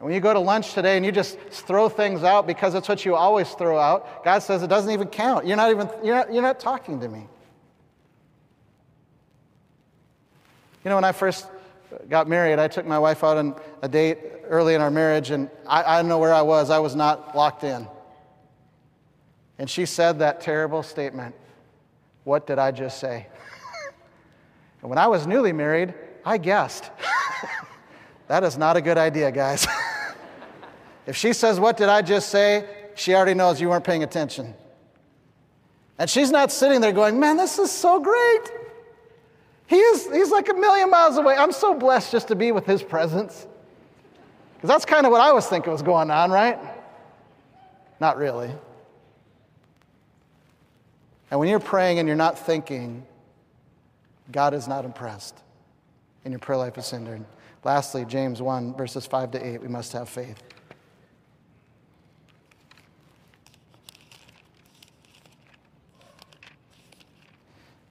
And when you go to lunch today and you just throw things out because it's what you always throw out, God says it doesn't even count. You're not even you're not, you're not talking to me. You know, when I first got married, I took my wife out on a date early in our marriage, and I, I don't know where I was. I was not locked in. And she said that terrible statement What did I just say? and when I was newly married, I guessed. that is not a good idea, guys. if she says, What did I just say? she already knows you weren't paying attention. And she's not sitting there going, Man, this is so great. He is, he's like a million miles away. I'm so blessed just to be with his presence. Because that's kind of what I was thinking was going on, right? Not really. And when you're praying and you're not thinking, God is not impressed, and your prayer life is hindered. Lastly, James 1, verses 5 to 8, we must have faith.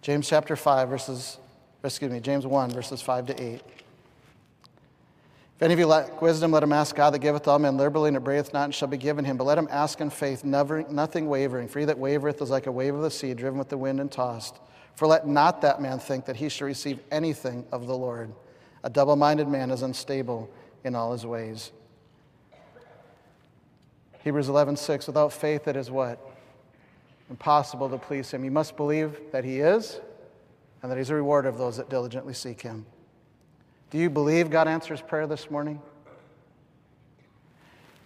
James chapter 5, verses excuse me, James 1, verses 5 to 8. If any of you lack wisdom, let him ask God that giveth all men liberally and upbraideth not, and shall be given him. But let him ask in faith, never, nothing wavering. For he that wavereth is like a wave of the sea, driven with the wind and tossed. For let not that man think that he shall receive anything of the Lord. A double minded man is unstable in all his ways. Hebrews 11, 6. Without faith, it is what? Impossible to please him. You must believe that he is and that He's a rewarder of those that diligently seek Him. Do you believe God answers prayer this morning?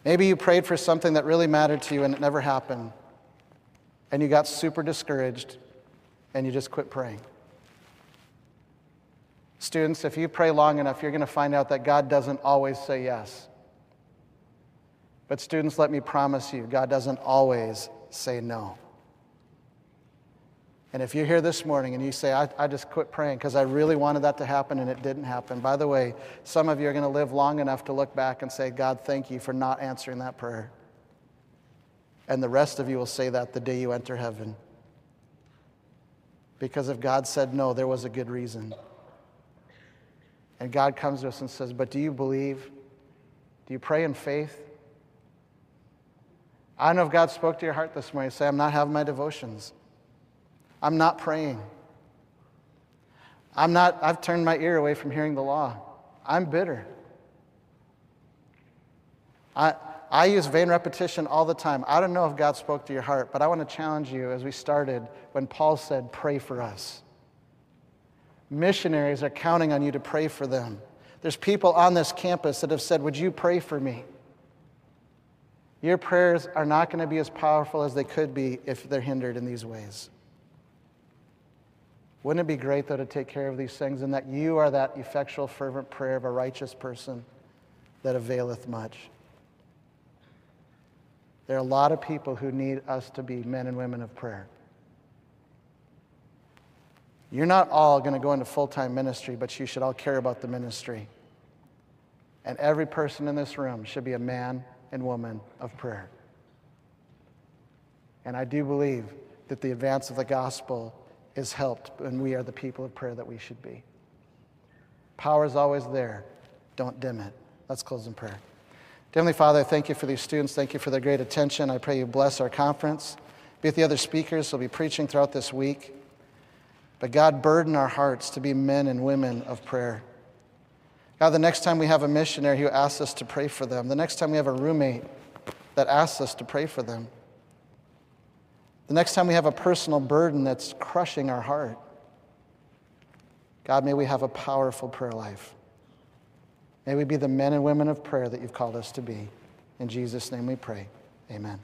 Maybe you prayed for something that really mattered to you and it never happened, and you got super discouraged and you just quit praying. Students, if you pray long enough, you're going to find out that God doesn't always say yes. But, students, let me promise you, God doesn't always say no. And if you're here this morning and you say, I, I just quit praying because I really wanted that to happen and it didn't happen, by the way, some of you are going to live long enough to look back and say, God, thank you for not answering that prayer. And the rest of you will say that the day you enter heaven. Because if God said no, there was a good reason. And God comes to us and says, But do you believe? Do you pray in faith? I don't know if God spoke to your heart this morning. Say, I'm not having my devotions. I'm not praying. I'm not, I've turned my ear away from hearing the law. I'm bitter. I, I use vain repetition all the time. I don't know if God spoke to your heart, but I want to challenge you as we started when Paul said, Pray for us. Missionaries are counting on you to pray for them. There's people on this campus that have said, Would you pray for me? Your prayers are not going to be as powerful as they could be if they're hindered in these ways. Wouldn't it be great, though, to take care of these things and that you are that effectual, fervent prayer of a righteous person that availeth much? There are a lot of people who need us to be men and women of prayer. You're not all going to go into full time ministry, but you should all care about the ministry. And every person in this room should be a man and woman of prayer. And I do believe that the advance of the gospel is helped when we are the people of prayer that we should be. Power is always there. Don't dim it. Let's close in prayer. Heavenly Father, thank you for these students. Thank you for their great attention. I pray you bless our conference. Be with the other speakers who will be preaching throughout this week. But God, burden our hearts to be men and women of prayer. God, the next time we have a missionary who asks us to pray for them, the next time we have a roommate that asks us to pray for them, the next time we have a personal burden that's crushing our heart, God, may we have a powerful prayer life. May we be the men and women of prayer that you've called us to be. In Jesus' name we pray. Amen.